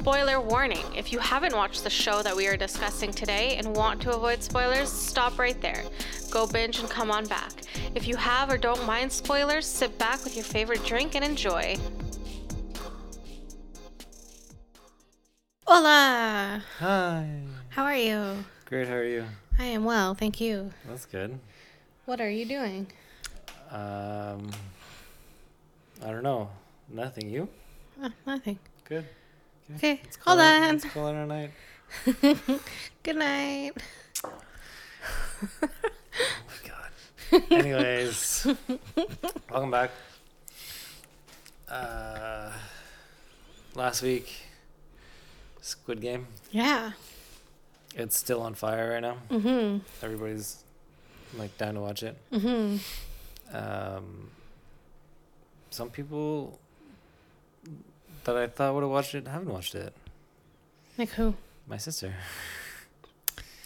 Spoiler warning if you haven't watched the show that we are discussing today and want to avoid spoilers, stop right there. Go binge and come on back. If you have or don't mind spoilers, sit back with your favorite drink and enjoy. Hola! Hi. How are you? Great, how are you? I am well, thank you. That's good. What are you doing? Um, I don't know. Nothing. You? Uh, nothing. Good. Okay, Let's hold it- on. Let's call it a night. Good night. Oh my god. Anyways, welcome back. Uh, last week, Squid Game. Yeah. It's still on fire right now. Mm-hmm. Everybody's like down to watch it. Mm-hmm. Um, some people that I thought would have watched it haven't watched it. Like who? My sister.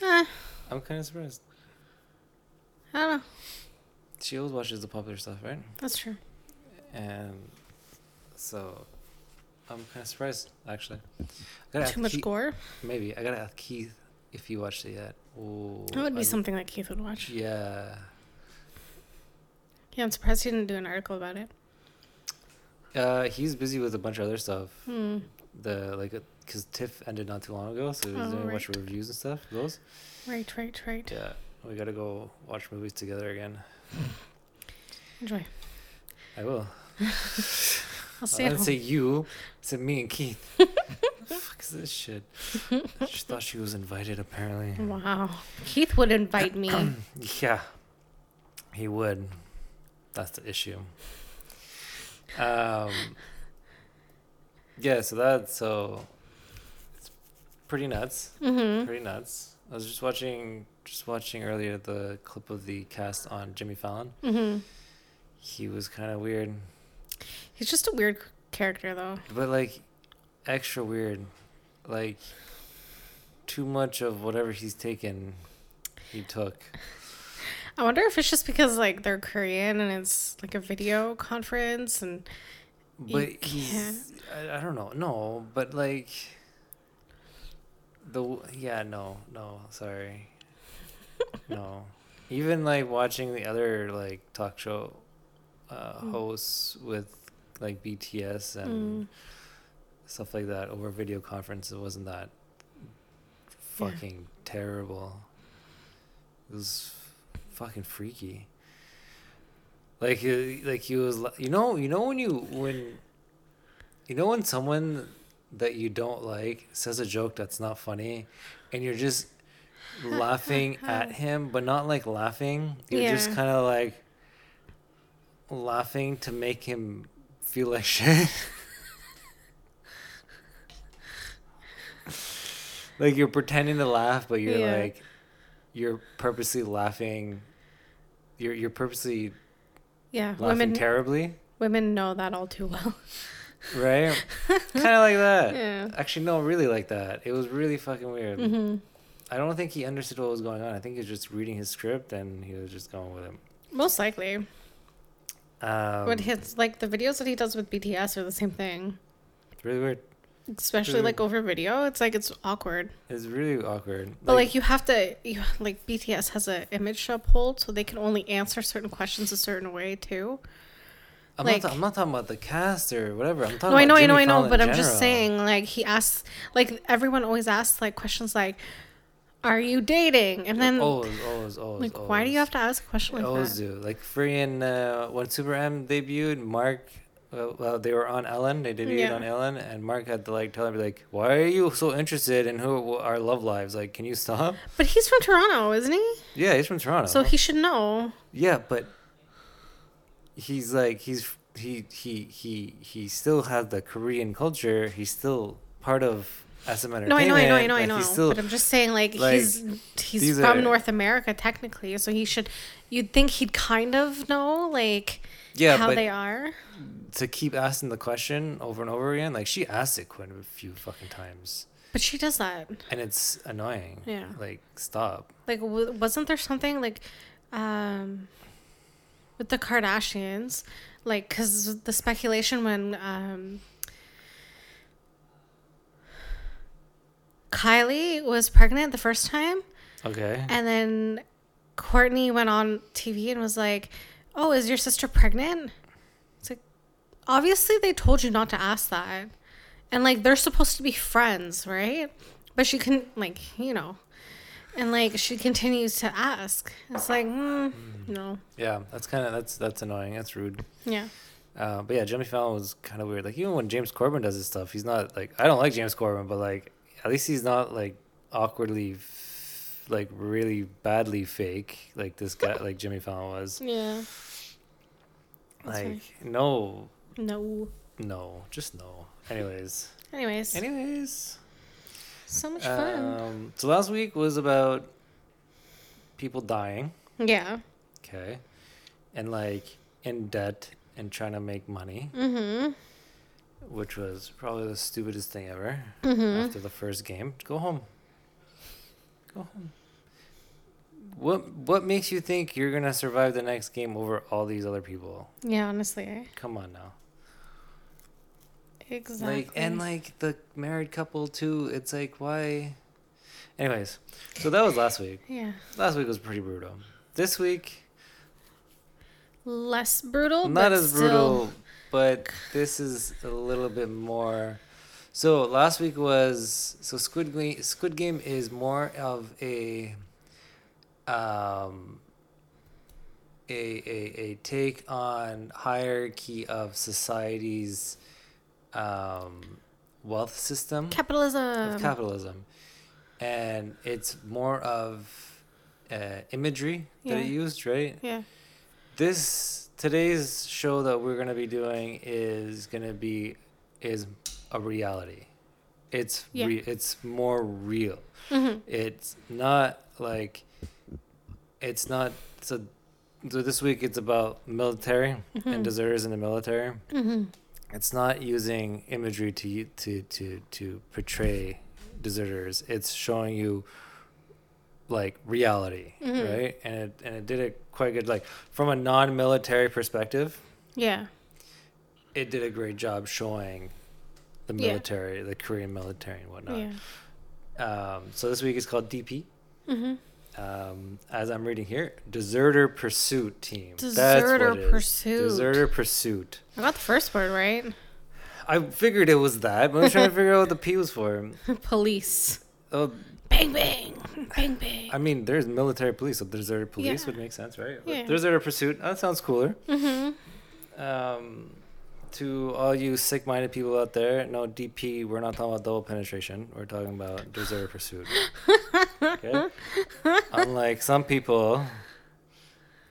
Uh, I'm kind of surprised. I don't know. She always watches the popular stuff, right? That's true. And so I'm kind of surprised, actually. Too much Keith- gore. Maybe I gotta ask Keith if he watched it yet. Ooh, That would be I'd- something that Keith would watch. Yeah. Yeah, I'm surprised he didn't do an article about it. Uh, he's busy with a bunch of other stuff. Hmm. The like, because TIFF ended not too long ago, so he was Oh, doing a bunch of reviews and stuff. Those. Right, right, right. Yeah, we gotta go watch movies together again. Enjoy. I will. I'll I stay at didn't say you. I said me and Keith. fuck is this shit? I just thought she was invited. Apparently. Wow. Keith would invite me. Yeah, he would. That's the issue. Um. Yeah, so that so it's pretty nuts. mm-hmm. Pretty nuts. I was just watching, just watching earlier the clip of the cast on Jimmy Fallon. Mm-hmm. He was kind of weird, He's just a weird character, though. but like extra weird, like too much of whatever he's taken. He took. I wonder if it's just because like they're Korean and it's like a video conference and But he's, I, I don't know. No, but like the yeah, no, no, sorry, no. Even like watching the other like talk show uh, Mm. hosts with like BTS and Mm. stuff like that over video conference, it wasn't that Yeah. fucking terrible. It was fucking freaky. Like he, like he was you know you know when you when you know when someone that you don't like says a joke that's not funny and you're just laughing at him but not like laughing you're just kind of like laughing to make him feel like shit like you're pretending to laugh but you're Yeah. like you're purposely laughing you're you're purposely yeah, laughing women terribly women know that all too well. right kind of like that Yeah. actually no really like that it was really fucking weird Mm-hmm. i don't think he understood what was going on i think he was just reading his script and he was just going with it Most likely. um, but his like the videos that he does with BTS are the same thing. it's really weird Especially like over video, it's like it's awkward. it's really awkward But like you have to, you, like BTS has a image to uphold, so they can only answer certain questions a certain way too. I'm, like- not, I'm not talking about the cast or whatever i'm talking No, I know, I know, I know, but I'm just saying, like he asks, like everyone always asks like questions like, "Are you dating?" And then always always always like, why do you have to ask a question like always that? do like freaking uh, when super m debuted mark well, they were on ellen they debuted Yeah. on ellen and mark had to like tell her like why are you so interested in who our love lives like can you stop But he's from Toronto, isn't he? yeah he's from toronto So he should know. Yeah, but he's like he's he he he he still has the Korean culture. He's still part of SM Entertainment. No, I know, I know, I know, I know. Still but I'm just saying, like, like, he's he's from are- North America technically, so he should. You'd think he'd kind of know, like, yeah, how they are. to keep asking the question over and over again, like she asked it quite a few fucking times, But she does that. and it's annoying. Yeah. like stop. Like, w- wasn't there something like, um, with the Kardashians, like, because the speculation when um, Kylie was pregnant the first time, Okay. and then Courtney went on TV and was like, "Oh, is your sister pregnant?" It's like, obviously they told you not to ask that, and like they're supposed to be friends, right? But she can like you know, and like she continues to ask. It's like, mm, no, Yeah, that's kind of that's that's annoying. That's rude. yeah, Uh, but yeah, Jimmy Fallon was kind of weird. Like even when James Corden does his stuff, he's not like I don't like James Corden, but like at least he's not like awkwardly, f- like really badly fake like this guy like Jimmy Fallon was. yeah, That's like no, no. no, just no. Anyways, Anyways, anyways. so much fun. Um, so last week was about people dying. yeah. Okay, and like in debt and trying to make money. Mm-hmm. Which was probably the stupidest thing ever. Mm-hmm. After the first game, go home. Go home. What What makes you think you're gonna survive the next game over all these other people? Yeah, honestly? Come on now. exactly. Like and like the married couple too. It's like why? Anyways, so that was last week. yeah, Last week was pretty brutal. This week, less brutal. not as brutal, but this is a little bit more. So last week was so Squid Game. Squid Game is more of a, um, a a a take on hierarchy of society's, um, wealth system Capitalism. of capitalism, and it's more of, uh, imagery that it used, right? yeah. this today's show that we're going to be doing is going to be is a reality it's Yeah. re- it's more real Mm-hmm. it's not like it's not so so this week it's about military and deserters in the military Mm-hmm. it's not using imagery to to to to portray deserters it's showing you like reality Mhm. right and it and it did it quite good like from a non-military perspective Yeah. it did a great job showing the Yeah. military the korean military and whatnot Yeah. um, so this week is called dp Mm-hmm. um, as i'm reading here deserter pursuit team That's Deserter what it is. Pursuit. deserter pursuit I got the first word right. I figured it was that, but I was trying to figure out what the P was for. Police. Oh, Bang bang. Bang bang. I mean, there's military police, so deserter police Yeah. would make sense, right? Yeah. Deserter pursuit. That sounds cooler. Mm-hmm. Um, to all you sick-minded people out there, no DP. We're not talking about double penetration. We're talking about deserter pursuit. Okay. Unlike some people,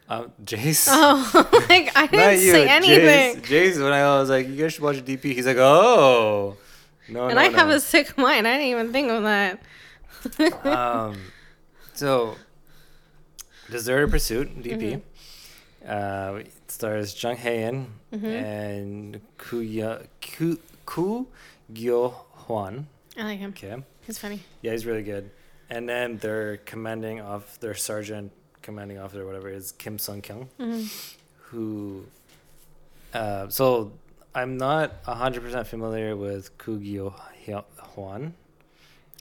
um, Jace. Oh, like I didn't you, say anything. Jace, Jace, when I was like, you guys should watch DP, he's like, oh. No, and no, I no. have a sick mind. I didn't even think of that. Um, so, Deserter Pursuit, DP. Uh, it stars Jung Hae-in and Kuya, Ku, Ku Gyo Hwan. I like him. Okay. He's funny. Yeah, he's really good. And then their commanding off their sergeant, commanding officer, whatever, is Kim Sung Kyung, Mm-hmm. who. Uh, so I'm not hundred percent familiar with Ku Gyo Hyo- Hwan.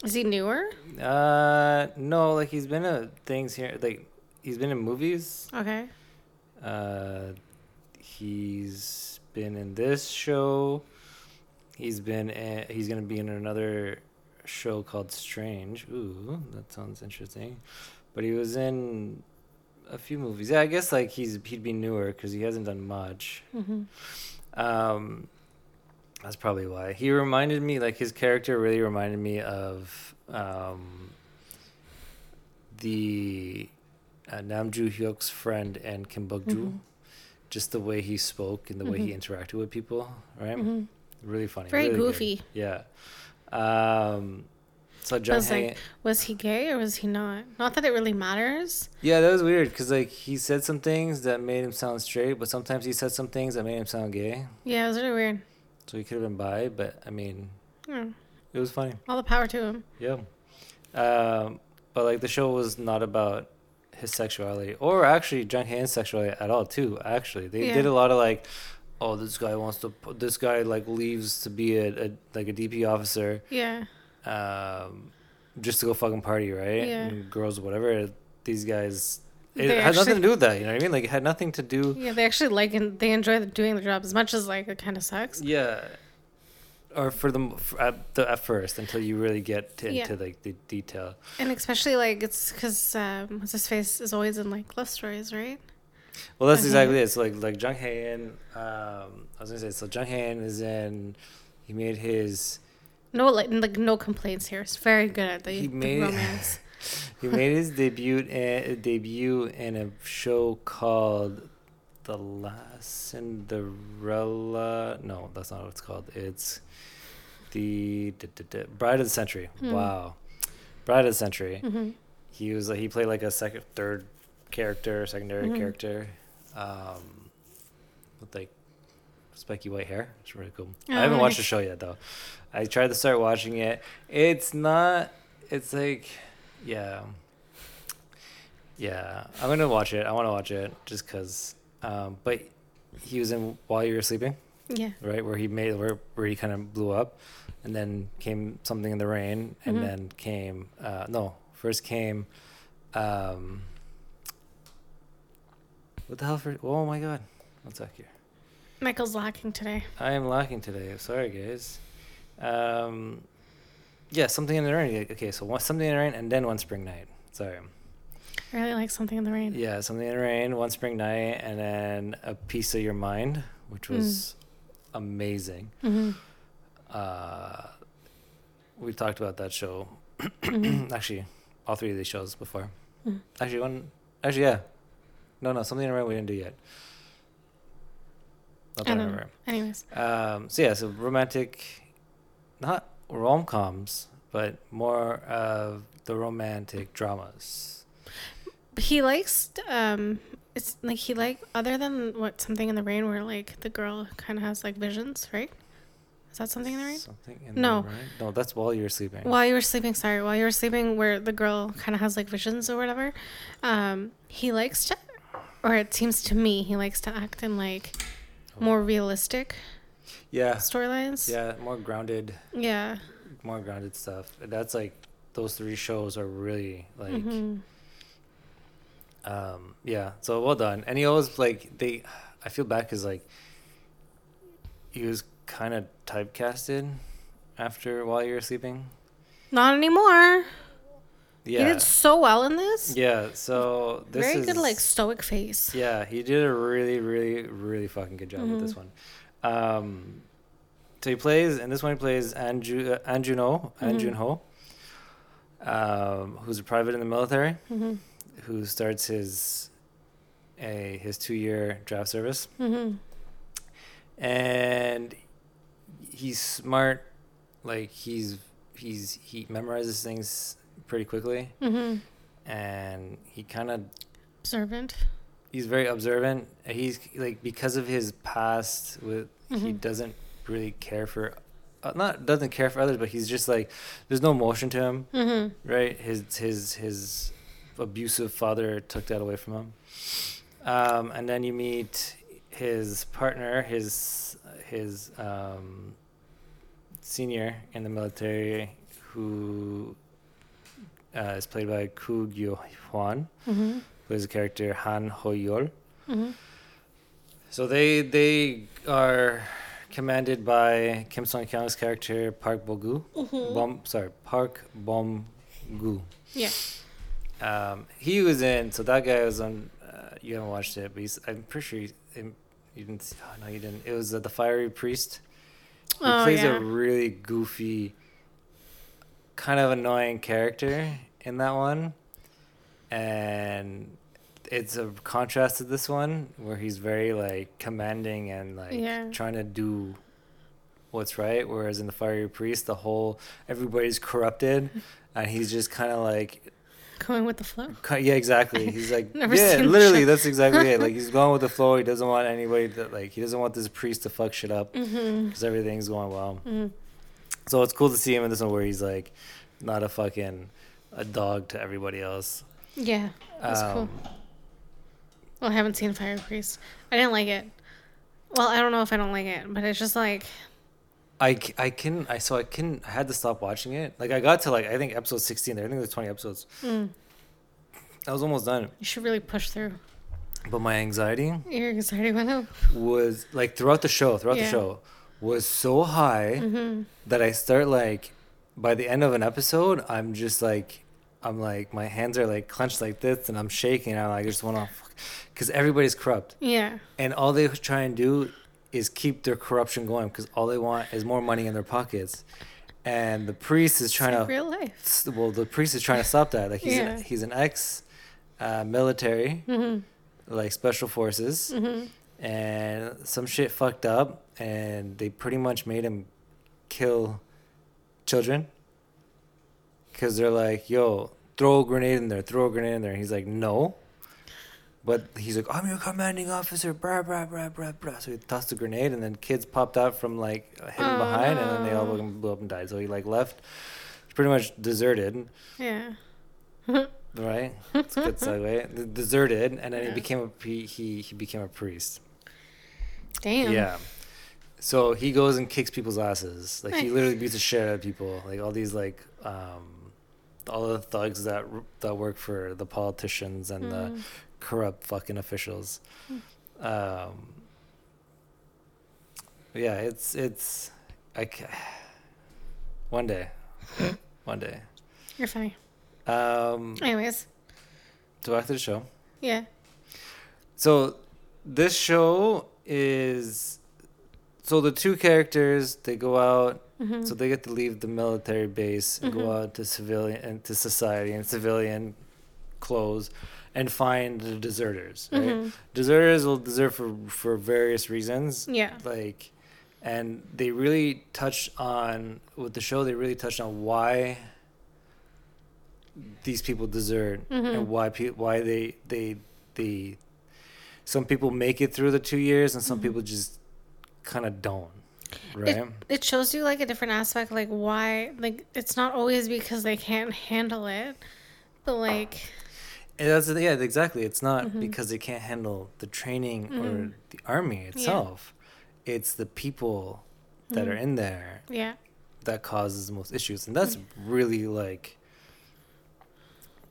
Is he newer? Uh, no, like he's been in things here. Like he's been in movies. Okay. Uh, he's been in this show. He's been. In, he's gonna be in another show called Strange. Ooh, that sounds interesting. But he was in a few movies. Yeah, I guess like he's he'd be newer because he hasn't done much. Mm-hmm. Um, that's probably why he reminded me. Like his character really reminded me of um, the uh, Nam Joo Hyuk's friend and Kim Bok Joo. Mhm. Just the way he spoke and the way he interacted with people, right? hmm Really funny. Very really good. goofy. Yeah. Um, so Jung was like- Was he gay or was he not? Not that it really matters. yeah, that was weird because like he said some things that made him sound straight, but sometimes he said some things that made him sound gay. Yeah, it was really weird. So he could have been bi, but I mean, Yeah. it was funny. All the power to him. Yeah. Um, but like the show was not about his sexuality or actually Jung Hae's sexuality at all too. Actually, they Yeah. did a lot of like, oh, this guy wants to. This guy like leaves to be a, a like a DP officer. Yeah. Um, just to go fucking party, right? Yeah. And girls, whatever. These guys, it had nothing to do with that. You know what I mean? Like it had nothing to do. Yeah, they actually like and they enjoy doing the job as much as like it kind of sucks. Yeah. Or for them for at, the, at first until you really get to, Yeah. into like the detail. And especially like it's because um, what's his face is always in like love stories, right? Well, that's Okay. exactly it. So like like Jung Hae-in, um, I was gonna say so Jung Hae-in is in. He made his No, like, like no complaints here. It's very good at the, He the romance. he made his debut in, debut in a show called The Last Cinderella. No, that's not what it's called. It's the d- d- d- Bride of the Century. Hmm. Wow, Bride of the Century. hmm He was he played like a second, third character, secondary Mhm. character, um, with like spiky white hair. It's really cool. Oh, I haven't watched the show yet though. I tried to start watching it. It's not. It's like, yeah, yeah. I'm gonna watch it. I want to watch it just cause. Um, but he was in While You Were Sleeping, Yeah. right? Where he made where where he kind of blew up, and then came Something in the Rain, and Mhm. then came uh, no first came. Um, what the hell for? Oh my god! One sec here. Michael's lacking today. I am lacking today. Sorry, guys. Um, yeah, something in the rain. Okay, so one, something in the rain, and then one spring night. Sorry. I really like something in the rain. Yeah, something in the rain, one spring night, and then a piece of your mind, which was amazing. hmm Uh, we talked about that show. actually, all three of these shows before. Mm. Actually, one. Actually, yeah. No, no, something in the rain we didn't do yet. Not that I I remember. Anyways, Um, so yeah, so romantic, not rom coms, but more of the romantic dramas. he likes um, it's like he like other than what something in the rain where like the girl kind of has like visions, right? Is that something in the rain? Something in No. the rain? No, that's while you're sleeping. While you were sleeping, sorry, while you were sleeping, where the girl kind of has like visions or whatever, um, he likes to, or it seems to me, he likes to act in like more realistic yeah, storylines. yeah, more grounded, Yeah. more grounded stuff. That's like those three shows are really like, hmm um, yeah. So well done. And he always like they, I feel bad because like he was kind of typecasted after while you were sleeping. Not anymore. Yeah. He did so well in this. Yeah, so this Very is good, like stoic face. yeah, he did a really, really, really fucking good job with this one. Um, so he plays in this one. He plays Anju uh, Anjuno Mhm. Anjunho, um, who's a private in the military, hmm who starts his a his two year draft service, hmm and he's smart. Like he's he's he memorizes things pretty quickly, hmm and he kind of Observant. He's very observant. He's like because of his past with he Mhm. doesn't really care for uh, not doesn't care for others, but he's just like there's no emotion to him, hmm right? His his his abusive father took that away from him. Um, and then you meet his partner, his his um, senior in the military, who uh, is played by Koo Gyo Hwan hmm is a character Han Hoyol. hmm So they they are commanded by Kim Song Kyung's character Park Bo-gu. hmm Bom, sorry, Park Bom Gu. Yeah. Um, he was in. So that guy was on. Uh, you haven't watched it, but he's, I'm pretty sure in- you didn't. See, oh, no, you didn't. It was uh, the Fiery Priest. He Oh, plays yeah. a really goofy, kind of annoying character in that one, and it's a contrast to this one where he's very like commanding and like Yeah. trying to do what's right. Whereas in the Fiery Priest, the whole everybody's corrupted, and he's just kind of like Going with the flow. Yeah, exactly. He's like, yeah, literally, that's exactly it. Like he's going with the flow. He doesn't want anybody that like. He doesn't want this priest to fuck shit up because everything's going well. hmm So it's cool to see him in this one where he's like, not a fucking a dog to everybody else. Yeah. That's cool. Well, I haven't seen Fire Priest. I didn't like it. Well, I don't know if I don't like it, but it's just like I, I can I so I can I had to stop watching it. Like I got to like I think episode sixteen there. I think there's twenty episodes. Mm. I was almost done, You should really push through. but my anxiety Your anxiety went up. was like throughout the show, throughout Yeah. the show, was so high Mm-hmm. that I start like by the end of an episode, I'm just like I'm like my hands are like clenched like this, and I'm shaking. I'm like I just want to, because everybody's corrupt, Yeah. and all they try and do is keep their corruption going because all they want is more money in their pockets. And the priest is trying It's to real life. well the priest is trying to stop that like he's Yeah. an, he's an ex uh, military Mm-hmm. like special forces Mm-hmm. and some shit fucked up and they pretty much made him kill children because they're like yo throw a grenade in there throw a grenade in there. And he's like no. But he's like i'm your commanding officer blah blah blah blah blah so he tossed a grenade and then kids popped out from like hidden Oh, behind and then they all blew up and died. So he like left. Pretty much deserted. Yeah. right? It's a good segue. Deserted and then he became a he, he he became a priest. Damn. yeah. So he goes and kicks people's asses. Like he literally beats the shit out of people. Like all these like um all the thugs that that work for the politicians and the Mm. corrupt fucking officials. Hmm. Um yeah, it's it's I ca- one day. one day. You're funny. Um Anyways. so back to the show. Yeah. So this show is so the two characters they go out Mm-hmm. so they get to leave the military base and go Mhm. out to civilian into society in civilian clothes and find the deserters right hmm deserters will desert for for various reasons Yeah. like and they really touch on with the show they really touched on why these people desert Mhm. and why pe- why they they they some people make it through the two years and some Mhm. people just kind of don't right It shows you like a different aspect, like why, like it's not always because they can't handle it, but like, and that's yeah exactly it's not Mhm. because they can't handle the training or Mhm. the army itself it's the people that are Mhm. in there yeah. that causes the most issues and that's really like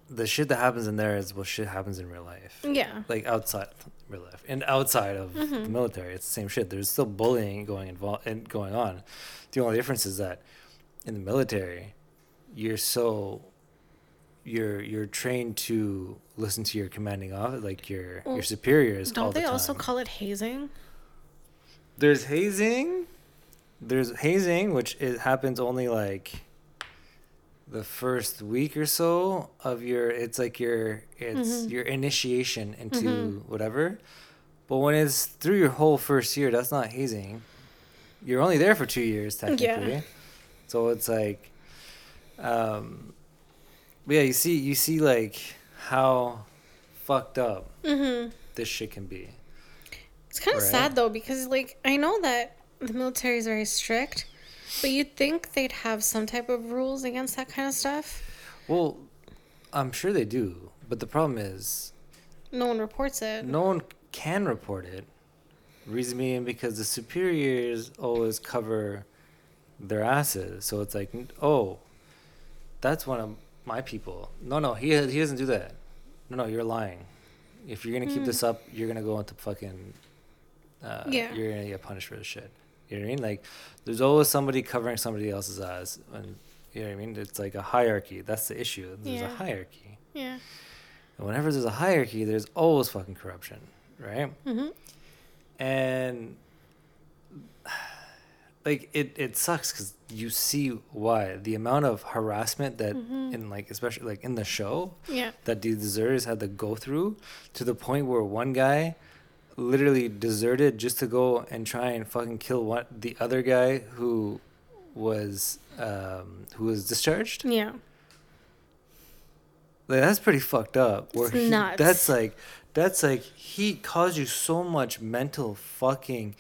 the shit that happens in there is what shit happens in real life Yeah. like outside real life and outside of the Mhm. military it's the same shit there's still bullying going involved and going on the only difference is that in the military you're so you're you're trained to listen to your commanding officer like your Well, your superiors Don't the they also time. call it hazing? there's hazing there's hazing which it happens only like the first week or so of your it's like your it's Mhm. your initiation into Mhm. whatever but when it's through your whole first year that's not hazing you're only there for two years technically so it's like um but yeah you see you see like how fucked up Mm-hmm. this shit can be It's kind of Right. sad though because like I know that the military is very strict, but you'd think they'd have some type of rules against that kind of stuff. Well, I'm sure they do, but the problem is No one reports it. no one can report it. Reason being because the superiors always cover their asses, so it's like, oh, that's one of my people. No, no, he he doesn't do that. No, no, you're lying. If you're gonna keep Mm. this up, you're gonna go into fucking. Uh, Yeah. You're gonna get punished for this shit. You know what I mean? Like, there's always somebody covering somebody else's eyes, and you know what I mean. It's like a hierarchy. That's the issue. There's Yeah. a hierarchy. Yeah. And whenever there's a hierarchy, there's always fucking corruption, right? Mm-hmm. And like it, it sucks because you see why the amount of harassment that Mhm. in like especially like in the show Yeah. that the deserters had to go through to the point where one guy literally deserted just to go and try and fucking kill one the other guy who was um who was discharged Yeah. Like that's pretty fucked up. Where he, nuts. that's like that's like he caused you so much mental fucking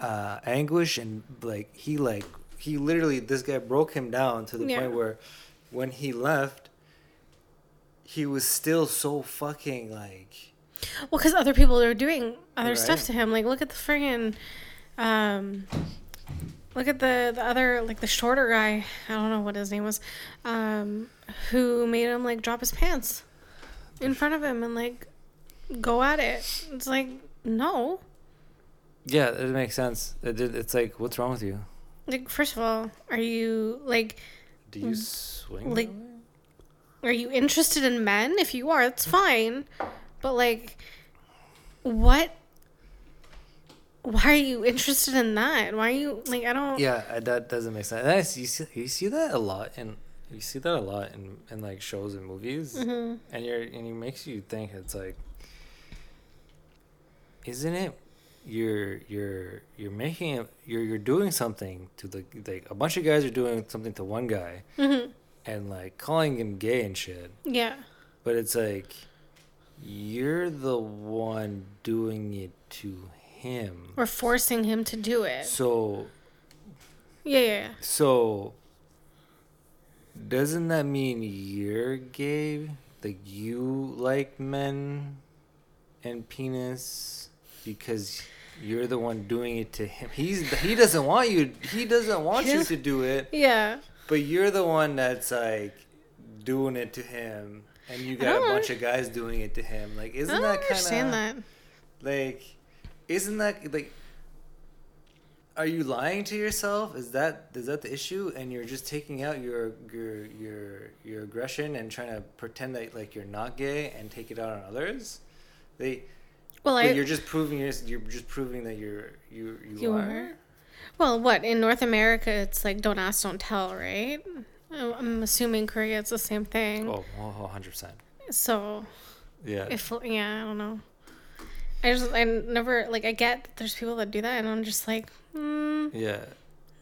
uh anguish and like he like he literally this guy broke him down to the Yeah. point where when he left he was still so fucking like Well, because other people are doing other stuff to him. Like, look at the friggin', um, look at the the other like the shorter guy. I don't know what his name was, um, who made him like drop his pants in front of him and like go at it. It's like no. Yeah, it makes sense. It, it, it's like, what's wrong with you? Like first of all, are you like Do you swing? Mm. like- are you interested in men? If you are, it's fine. But like what why are you interested in that? Why are you like I don't Yeah, that doesn't make sense. And I see, you see, you see that a lot, and you see that a lot in, in like shows and movies, Mhm. and you're and it makes you think it's like, isn't it? You're you're you're making it. You're you're doing something to the like a bunch of guys are doing something to one guy Mhm. and like calling him gay and shit, Yeah. but it's like you're the one doing it to him. Or forcing him to do it. So Yeah, yeah, yeah. So, doesn't that mean you're gay? Like you like men and penis because you're the one doing it to him. He's he doesn't want you. He doesn't want you to do it, Yeah. but you're the one that's like doing it to him, and you got a bunch of guys doing it to him. Like, isn't that kind understand of that. like? Isn't that like? Are you lying to yourself? Is that is that the issue? And you're just taking out your your your your aggression and trying to pretend that like you're not gay and take it out on others. They, Well, but I you're just proving you're, you're just proving that you're you you, You are. are? well, what in North America it's like don't ask, don't tell, right? I'm I'm assuming Korea it's the same thing. Oh, 100 percent. So Yeah. if yeah, I don't know. I just I never like I get that there's people that do that, and I'm just like, mm, yeah.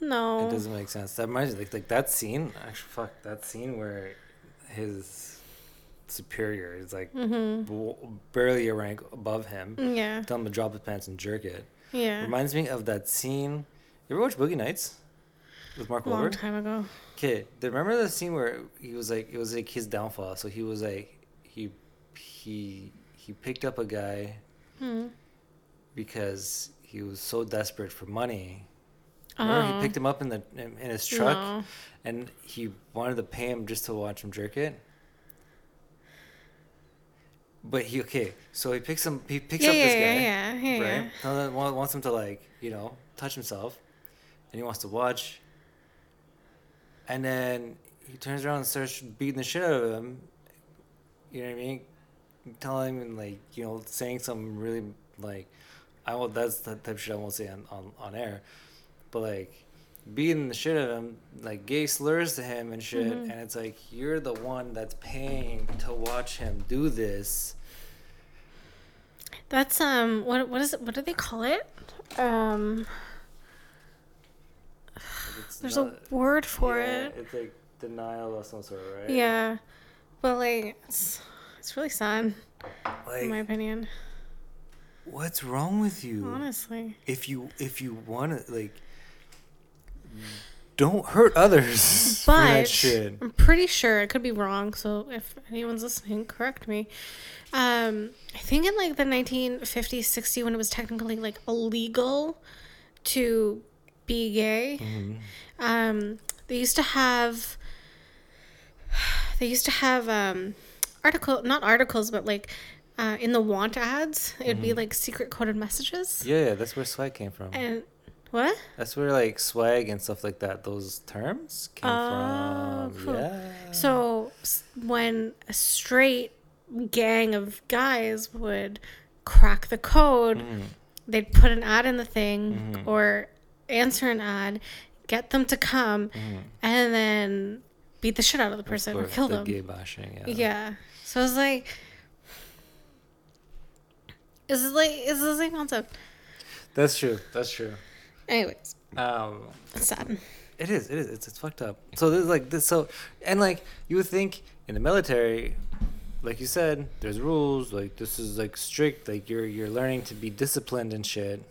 no. It doesn't make sense. That reminds me, like, like that scene. Actually, fuck that scene where his superior is like Mm-hmm. w- barely a rank above him. Yeah, Tell him to drop his pants and jerk it. yeah. Reminds me of that scene. You ever watch Boogie Nights with Mark A long Wahlberg? time ago. Okay, remember the scene where he was like, it was like his downfall. So he was like, he he he picked up a guy Hmm. because he was so desperate for money. Remember, Oh. he picked him up in the in, in his truck, No. and he wanted to pay him just to watch him jerk it. But he okay, so he picks him. He picks Yeah, up yeah, this guy, yeah, yeah, yeah, right? yeah. Tell him- wa- wants him to like you know touch himself, and he wants to watch. And then he turns around and starts beating the shit out of him. You know what I mean? Telling him and like you know saying something really like, I won't. That's the type of shit I won't say on on, on air, but like beating the shit out of him, like gay slurs to him and shit, Mhm. and it's like you're the one that's paying to watch him do this. That's um what what is it what do they call it? Um there's not- a word for yeah, it. It's like denial of some sort, right? Yeah. But like it's it's really sad in my opinion. what's wrong with you? Honestly. If you if you want to like, don't hurt others for that But shit. I'm pretty sure I could be wrong, so if anyone's listening, correct me. Um, I think in like the 1950s, 60s, when it was technically like illegal to be gay, Mhm. um, they used to have they used to have um, article not articles, but like uh, in the want ads, it'd be like secret coded messages. Yeah, yeah, that's where swag came from. And what? That's where like swag and stuff like that. Those terms came Oh, from. cool. Yeah. So when a straight gang of guys would crack the code, Mhm. they'd put an ad in the thing Mhm. or answer an ad, get them to come, Mhm. and then beat the shit out of the person or kill the them. Gay bashing. Yeah. Yeah. So it's like, it's like it's the same concept. That's true. That's true. Anyways, Um, it's sad. It is. It is. It's, it's fucked up. So there's like this. So and like you would think in the military, like you said, there's rules. Like this is like strict. Like you're you're learning to be disciplined and shit.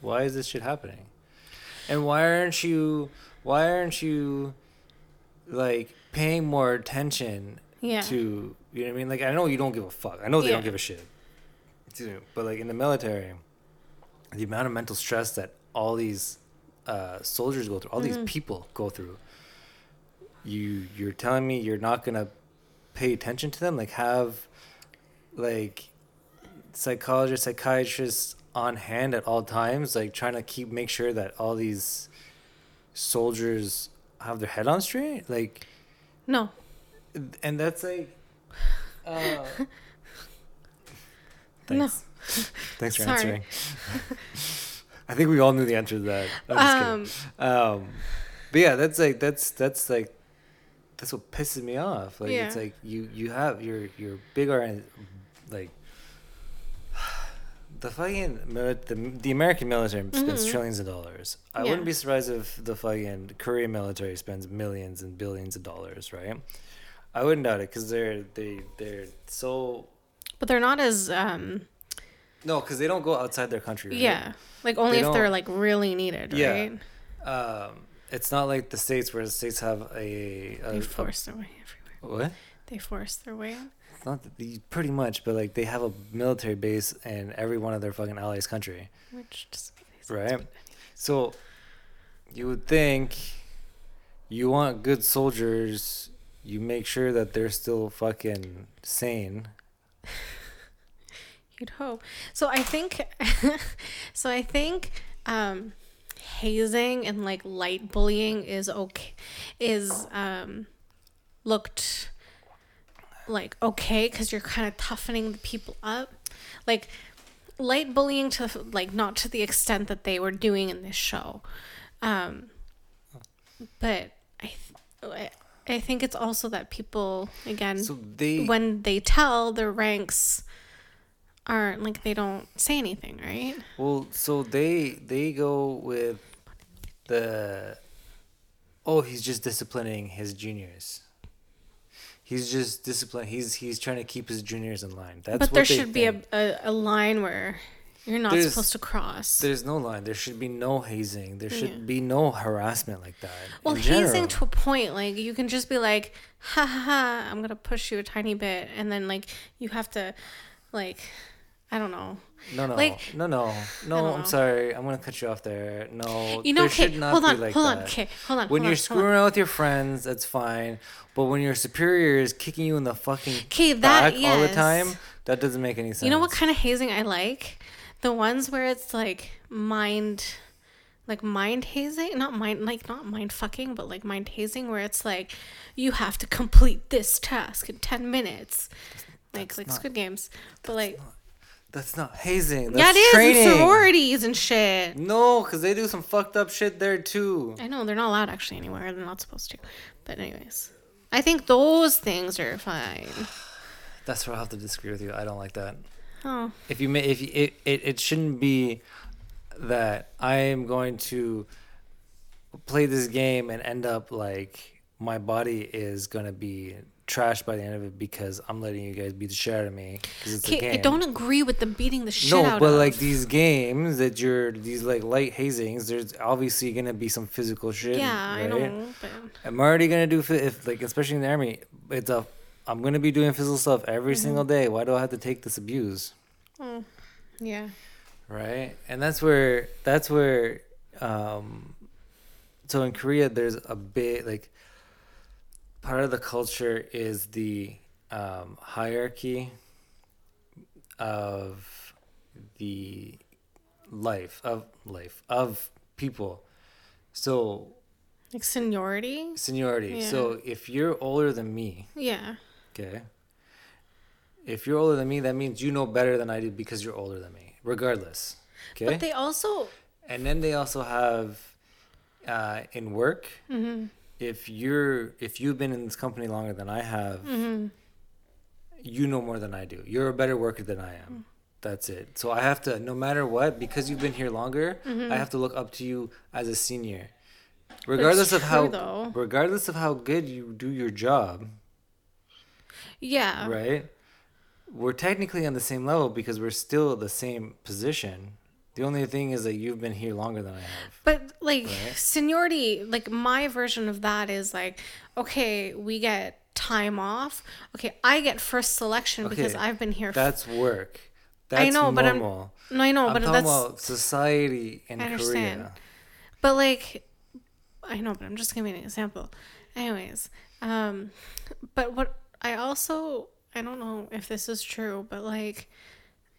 Why is this shit happening? And why aren't you? Why aren't you? Like paying more attention Yeah. to you know what I mean? Like I know you don't give a fuck. I know they Yeah. don't give a shit. Too. But like in the military, the amount of mental stress that all these uh, soldiers go through, all Mm-hmm. these people go through. You you're telling me you're not gonna pay attention to them? Like have like psychologists, psychiatrists on hand at all times, like trying to keep make sure that all these soldiers have their head on straight? Like No. and that's like uh, No. thanks. Thanks for Sorry. answering. I think we all knew the answer to that. Um. Um, but yeah, that's like that's that's like that's what pisses me off. Like it's like you you have your your big R like the fucking the the American military spends Mhm. trillions of dollars. I Yeah. wouldn't be surprised if the fucking Korean military spends millions and billions of dollars, right? I wouldn't doubt it because they're they they're so But they're not as um no because they don't go outside their country. Right? yeah. Like only They if they're like really needed, Yeah. right? Um, it's not like the states where the states have a, a, They a force their way everywhere. what? They force their way in. Not the, pretty much, but like they have a military base in every one of their fucking allies' country, Which just right? So you would think you want good soldiers. You make sure that they're still fucking sane. You'd hope. So I think, so I think, um, hazing and like light bullying is okay, is um, looked like okay because you're kind of toughening the people up, like light bullying to like not to the extent that they were doing in this show, um, but I, th- I, think it's also that people again So they when they tell their ranks aren't like they don't say anything, right? Well, so they they go with the oh, he's just disciplining his juniors. He's just discipline. He's he's trying to keep his juniors in line. That's but there should be a, a, a line where you're not There's- supposed to cross. There's no line. There should be no hazing. There should Yeah. be no harassment like that. Well, hazing to a point, like you can just be like, ha ha ha, I'm gonna push you a tiny bit, and then like you have to, like, I don't know. No, no, like- no, no, no. I'm sorry. I'm gonna cut you off there. No, You know, there okay, should not hold be on, like hold that. on, okay, hold on. When hold you're on, screwing around with your friends, that's fine. But when your superior is kicking you in the fucking Okay, that back all the time, that doesn't make any sense. You know what kind of hazing I like? The ones where it's like mind like mind hazing, not mind like not mind fucking, but like mind hazing where it's like you have to complete this task in 10 minutes. Like like not- Squid Games. But like That's not hazing. That's yeah, it is training. in sororities and shit. No, because they do some fucked up shit there too. I know they're not allowed actually anywhere. They're not supposed to. But anyways, I think those things are fine. That's where I have to disagree with you. I don't like that. Oh, If you may, if you, it, it, it shouldn't be that I am going to play this game and end up like my body is gonna be trashed by the end of it because I'm letting you guys beat the shit out of me because it's a game. I don't agree with them beating the shit no, out of. No, but like these games that you're these like light hazings, there's obviously gonna be some physical shit. yeah, I know. But... I'm already gonna do if like especially in the army. It's a I'm gonna be doing physical stuff every Mm-hmm. single day. Why do I have to take this abuse? oh, yeah. right and that's where that's where um so in korea there's a bit like part of the culture is the um hierarchy of the life of life of people so Like seniority. seniority so if you're older than me Yeah. Okay. If you're older than me, that means you know better than I do because you're older than me, regardless. Okay. But they also and then they also have uh, in work. Mm-hmm. If you're if you've been in this company longer than I have, Mm-hmm. you know more than I do. You're a better worker than I am. That's it. So I have to, no matter what, because you've been here longer, Mm-hmm. I have to look up to you as a senior, regardless of how, though. regardless of how good you do your job. yeah. right? We're technically on the same level because we're still the same position. The only thing is that you've been here longer than I have. But like Right. seniority, like my version of that is like, okay, we get time off. Okay, I get first selection because I've been here. That's work. That's know, but I'm- No, I know, I'm but that's about society in I understand. Korea. But like, I know, but I'm just giving an example. Anyways, um, but what I also I don't know if this is true, but like,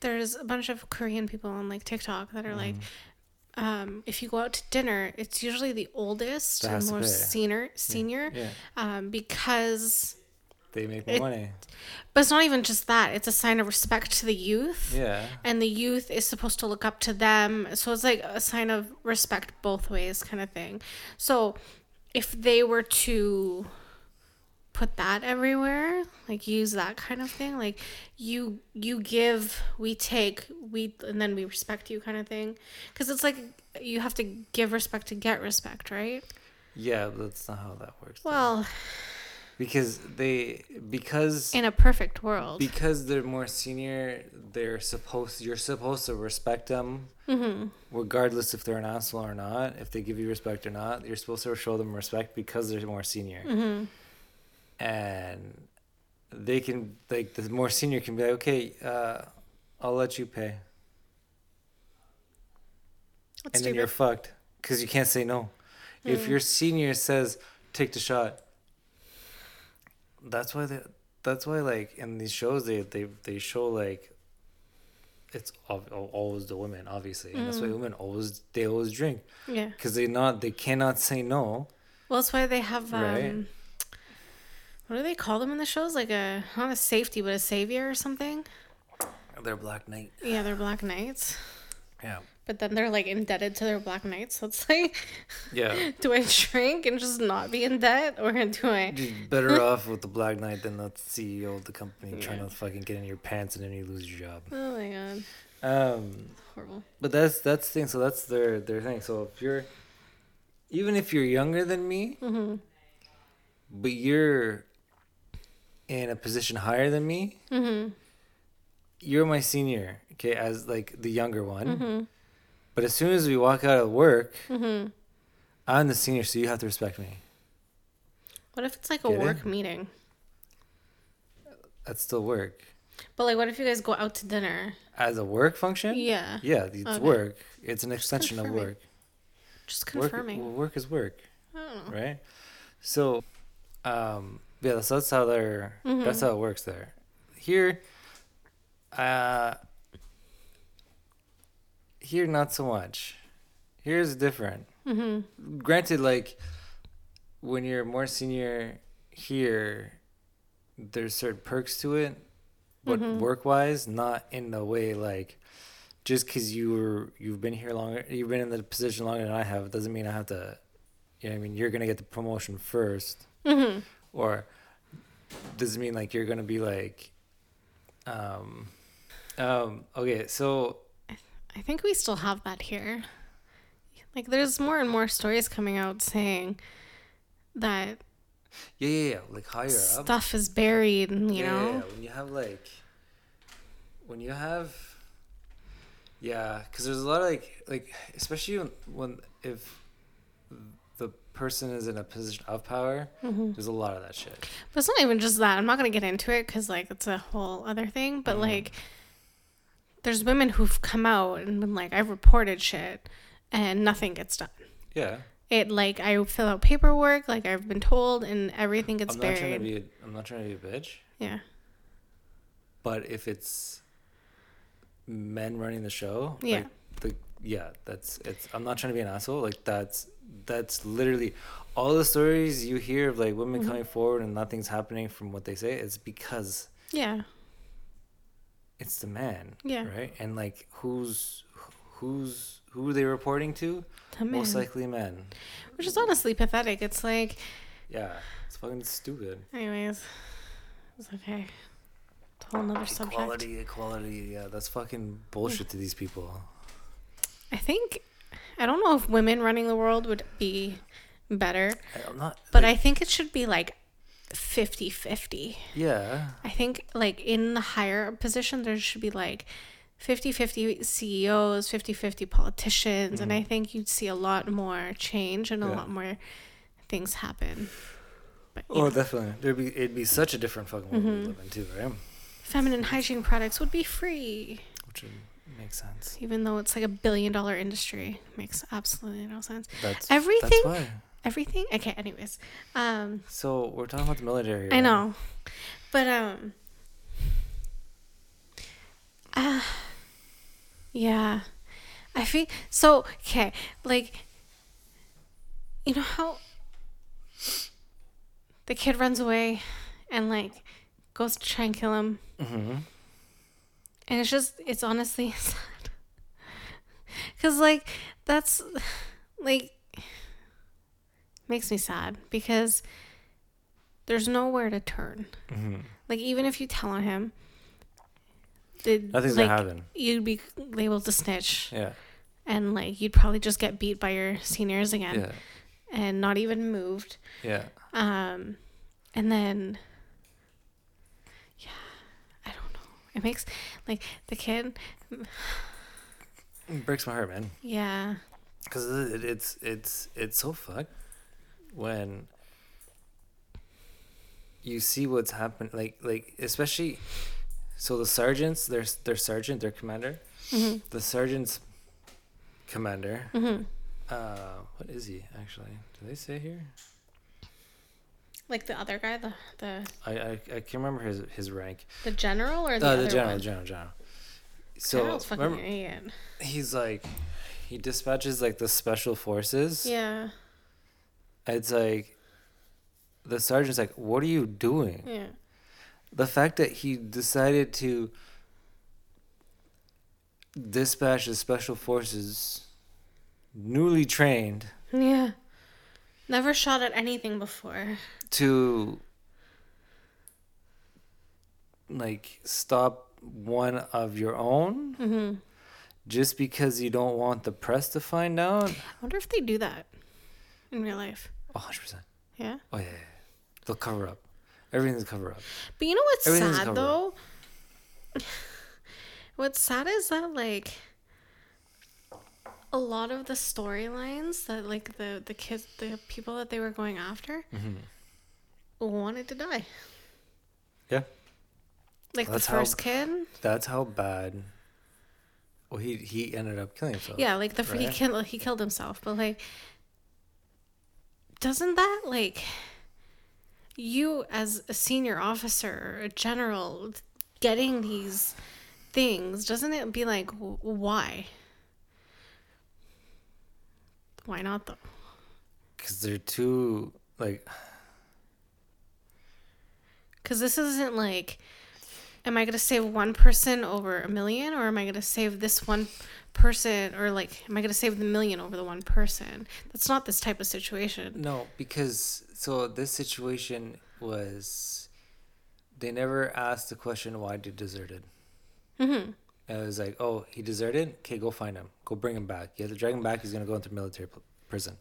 there's a bunch of Korean people on like TikTok that are like, Mm-hmm. um, if you go out to dinner, it's usually the oldest and most senior senior, Yeah, um, because. they make more It- money. But it's not even just that; it's a sign of respect to the youth. Yeah, and the youth is supposed to look up to them so it's like a sign of respect both ways kind of thing so if they were to put that everywhere like use that kind of thing like you you give we take we and then we respect you kind of thing because it's like you have to give respect to get respect right yeah, that's not how that works. though. well because they because in a perfect world because they're more senior, they're supposed you're supposed to respect them, mm-hmm. regardless if they're an asshole or not. If they give you respect or not, you're supposed to show them respect because they're more senior, Mm-hmm. And they can like the more senior can be like, okay, uh, I'll let you pay, That's and then you're fucked because you can't say no. If Mm. your senior says take the shot, that's why they. That's why like in these shows they they they show like. It's al- al- always the women, obviously, and that's why Mm. women always they always drink yeah because they not they cannot say no. Well, that's why they have um, Right. What do they call them in the shows? Like a not a safety, but a savior or something. They're Black Knight. Yeah, they're black knights, Yeah. but then they're like indebted to their black knights. So it's like, Yeah. do I drink and just not be in debt, or do I? You're better off with the Black Knight than the CEO of the company trying to fucking get in your pants and then you lose your job. Oh my god, Um, horrible. but that's that's the thing. So that's their their thing. So if you're, even if you're younger than me, Mm-hmm. but you're in a position higher than me, Mm-hmm. you're my senior. Okay, as like the younger one. Mm-hmm. But as soon as we walk out of work, Mm-hmm. I'm the senior, so you have to respect me. What if it's like a Get it? work meeting? That's still work. But like, what if you guys go out to dinner? As a work function? Yeah, Yeah, it's Okay. work. It's an extension of work. just Work, confirming. well, work is work, I don't know. right? So, um, yeah, that's, that's how they're. That's Mhm. how it works there. Here, uh, here not so much. Here's different. Mm-hmm. Granted, like when you're more senior here, there's certain perks to it, but Mhm. work wise, not in the way like just because you were you've been here longer, you've been in the position longer than I have, doesn't mean I have to. You know, what I mean, you're gonna get the promotion first, Mm-hmm. Or does it mean like you're gonna be like, um, um, okay, so I think we still have that here. Like, there's more and more stories coming out saying that yeah, yeah, yeah like higher up. stuff is buried, you Yeah, know? yeah, when you have like when you have yeah because there's a lot of like like especially when, when if person is in a position of power Mm-hmm. there's a lot of that shit But it's not even just that. I'm not going to get into it because, like, it's a whole other thing. But, Mhm. like, there's women who've come out and been like, I've reported shit and nothing gets done. yeah It, like, I fill out paperwork, like, I've been told, and everything gets i'm not trying to buried. be a, i'm not trying to be a bitch yeah. but if it's men running the show Yeah. like, yeah that's it's i'm not trying to be an asshole like that's that's literally all the stories you hear of like women Mhm. coming forward and nothing's happening from what they say it's because Yeah. it's the man Yeah. right and like who's who's who are they reporting to The most man. likely men Which is honestly pathetic. It's like, yeah it's fucking stupid anyways, it's okay. Whole nother subject. equality equality yeah that's fucking bullshit to these people I think, I don't know if women running the world would be better, i'm not but like, I think it should be like 50 50. yeah I think, like, in the higher position, there should be like 50 50 CEOs, 50 50 politicians, and I think you'd see a lot more change and a Yeah. lot more things happen. But, oh know, definitely there'd be it'd be such a different fucking world we Mhm. live in too right feminine hygiene products would be free. which would make sense. even though it's like a billion dollar industry. Makes absolutely no sense. That's Everything- That's why. Everything. Okay. Anyways, um, So we're talking about the military. I know, but um, uh, yeah, I feel so. Okay, like you know how the kid runs away and like goes to try and kill him, Mm-hmm. And it's just it's honestly sad because like that's like makes me sad because there's nowhere to turn. Mm-hmm. Like even if you tell on him, the, Nothing's like, gonna happen. You'd be labeled a snitch, Yeah. and like you'd probably just get beat by your seniors again, Yeah. and not even moved. Yeah. Um, and then, yeah, I don't know. It makes like the kid, It breaks my heart, man. yeah, Because it, it's it's it's so fucked when you see what's happened. Like like especially, so the sergeants, their their sergeant, their commander, hmm the sergeant's commander. hmm Uh, what is he actually? Do they say here? Like the other guy, the the I I, I can't remember his his rank. the general or the Uh, other the general, one? general, general. So General's fucking remember, idiot. he's like, he dispatches like the special forces. Yeah, It's like, the sergeant's like, "What are you doing?" yeah, The fact that he decided to dispatch the special forces, newly trained, yeah. Never shot at anything before. to like stop one of your own hmm just because you don't want the press to find out. I wonder if they do that in real life. Oh, 100%. Yeah. Oh, yeah, yeah, yeah. They'll cover up. Everything's cover up. But you know what's sad though? what's sad is that like a lot of the storylines that like the the kids the people that they were going after Mm-hmm. wanted to die. Yeah. Like That's the how- first kid. That's how bad. Well, he he ended up killing himself. Yeah, like the he Right. killed he killed himself, but like doesn't that like you as a senior officer a general getting these things doesn't it be like why why not though Because they're too like. because this isn't like am i going to save one person over a million or am i going to save this one person or like am i going to save the million over the one person that's not this type of situation No, because so this situation was. They never asked the question why they deserted. mm-hmm. And it was like, oh, he deserted. Okay, go find him. Go bring him back. You have to drag him back. He's gonna go into military pl- prison.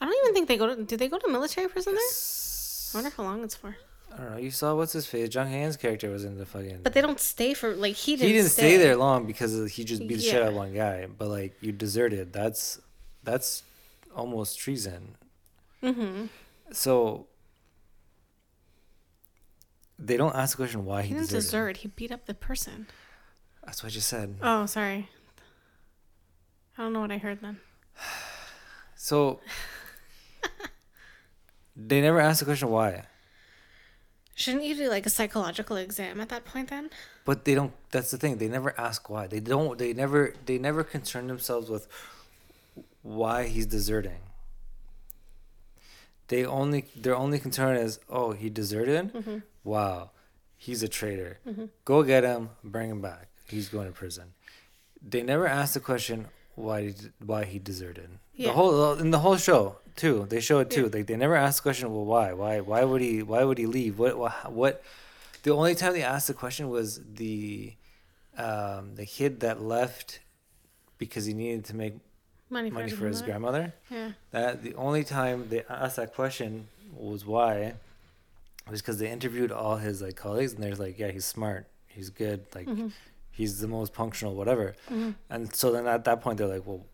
I don't even think they go to. Do they go to military prison there? S- I wonder how long it's for. I don't know. You saw what's his face? Jung Hae-in's character was in the fucking. But they don't stay for like he didn't. he didn't stay. there long because he just beat the shit out of one guy. But like you deserted. That's that's almost treason. Mm-hmm. So they don't ask the question why he, He didn't deserted. desert. He beat up the person. That's what I just said. Oh, sorry. I don't know what I heard then. So they never ask the question why. Shouldn't you do like a psychological exam at that point then? But they don't. That's the thing. They never ask why. They don't. They never. They never concern themselves with why he's deserting. They only. Their only concern is, oh, he deserted. Mm-hmm. Wow, he's a traitor. Go get him. Bring him back. He's going to prison. They never ask the question why. Did, why he deserted. Yeah. The whole in the whole show too. They show it too. Yeah. Like they never ask the question. Well, why? Why? Why would he? Why would he leave? What? What? what the only time they asked the question was the um, the kid that left because he needed to make Money for, money his for his grandmother. Yeah. That the only time they asked that question was why was because they interviewed all his like colleagues and they're like, yeah, he's smart, he's good, like Mhm. He's the most punctual, whatever. Mhm. And so then at that point they're like, well,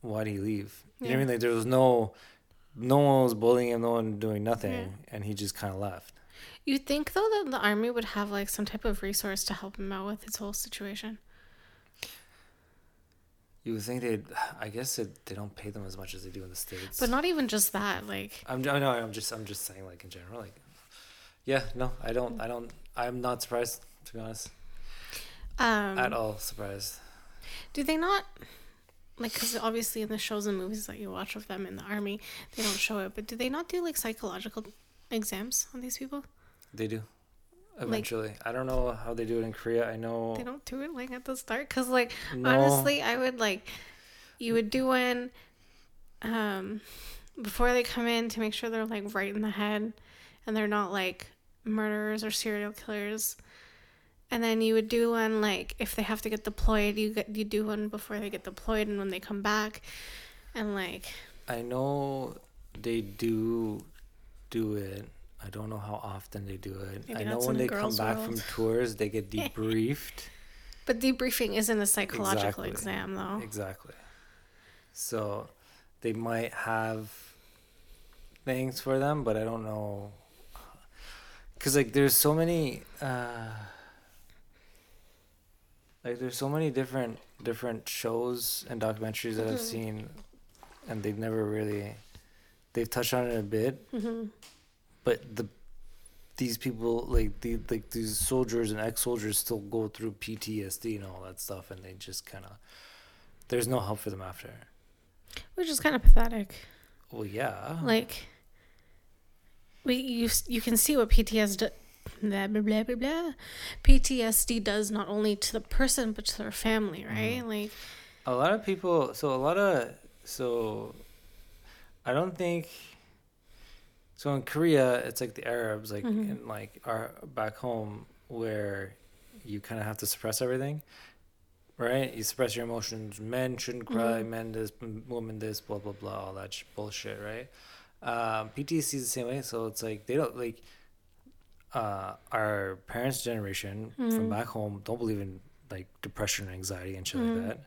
why did he leave? You know what I mean? Like there was no, no one was bullying him, no one doing nothing, Yeah. and he just kind of left. You'd think though that the army would have like some type of resource to help him out with his whole situation. You would think they'd. I guess it, they don't pay them as much as they do in the states. But not even just that, like I'm. I know. I'm just. I'm just saying, like in general, like. Yeah. No. I don't. I don't. I'm not surprised. To be honest, um at all surprised. do they not like cuz obviously in the shows and movies that you watch of them in the army, they don't show it, but do they not do like psychological exams on these people? They do. Eventually, I don't know how they do it in Korea. I know. They don't do it like at the start cuz like No. honestly, I would like you would do one um before they come in to make sure they're like right in the head and they're not like murderers or serial killers. And then you would do one like if they have to get deployed, you get you do one before they get deployed and when they come back, and like I know they do do it. I don't know how often they do it. Maybe I know when they come back world. from tours, they get debriefed. but debriefing isn't a psychological Exactly. exam though. exactly. So they might have things for them, but I don't know. Cause like there's so many, uh, like there's so many different different shows and documentaries that I've Mhm. seen, and they've never really, they've touched on it a bit, hmm but the these people like the like these soldiers and ex-soldiers still go through PTSD and all that stuff and they just kind of there's no help for them after. Which is kind of pathetic. Well, yeah. Like we you you can see what PTSD blah blah blah blah blah PTSD does not only to the person but to their family, right? Mm-hmm. Like a lot of people so a lot of so I don't think so in Korea it's like the Arabs like Mhm. in like are back home where you kind of have to suppress everything. Right? You suppress your emotions. Men shouldn't cry. Mhm. Men this, women this, blah blah blah, all that sh- bullshit, right? Um, PTSD is the same way. So it's like they don't like uh, our parents' generation from Mhm. back home don't believe in like depression and anxiety and shit Mhm. like that.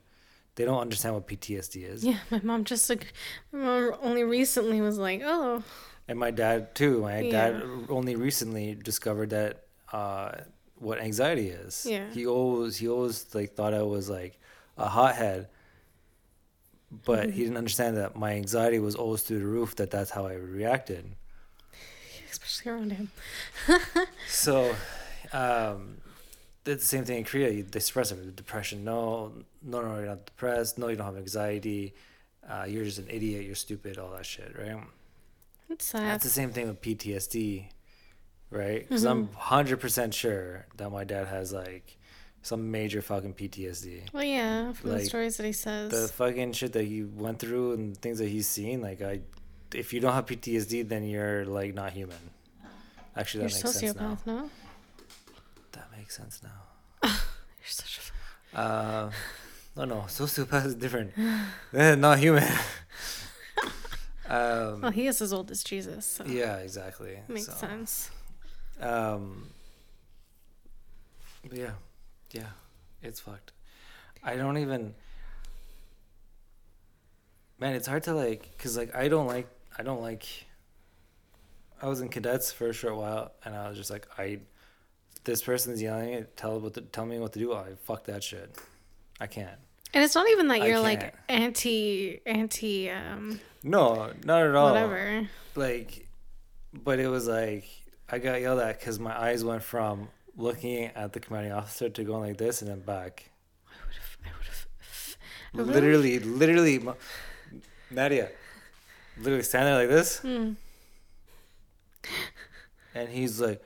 They don't understand what PTSD is. yeah, my mom just like my mom only recently was like, "Oh, And my dad too. My Yeah. dad only recently discovered that uh, what anxiety is. Yeah. He always he always like thought I was like a hothead, but Mm-hmm. he didn't understand that my anxiety was always through the roof. That that's how I reacted. Especially around him." So, um, it's the same thing in Korea. You, they suppress it. Depression. No, no, no, you're not depressed. No, you don't have anxiety. Uh, you're just an idiot. You're stupid. All that shit, right? It's sad. That's the same thing with PTSD, right? Because I'm hundred percent sure that my dad has like some major fucking PTSD. well, yeah, from the stories that he says. The fucking shit that he went through and things that he's seen, like I, if you don't have PTSD, then you're like not human. Actually, You're that makes sense now. sociopath, no? That makes sense now. You're such a. Uh, no, no, sociopath is different. Not human. um, Well, he is as old as Jesus, so yeah, exactly. makes So, sense. Um, but yeah, yeah, it's fucked. I don't even. Man, it's hard to like, cause like I don't like, I don't like. I was in cadets for a short while, and I was just like, I, this person's yelling tell what to tell me what to do. I fuck that shit. I can't. And it's not even that you're like anti anti um No, not at all. whatever. like but it was like i got yelled at because my eyes went from looking at the commanding officer to going like this and then back I would have I would have literally literally nadia literally standing there like this Hmm. and he's like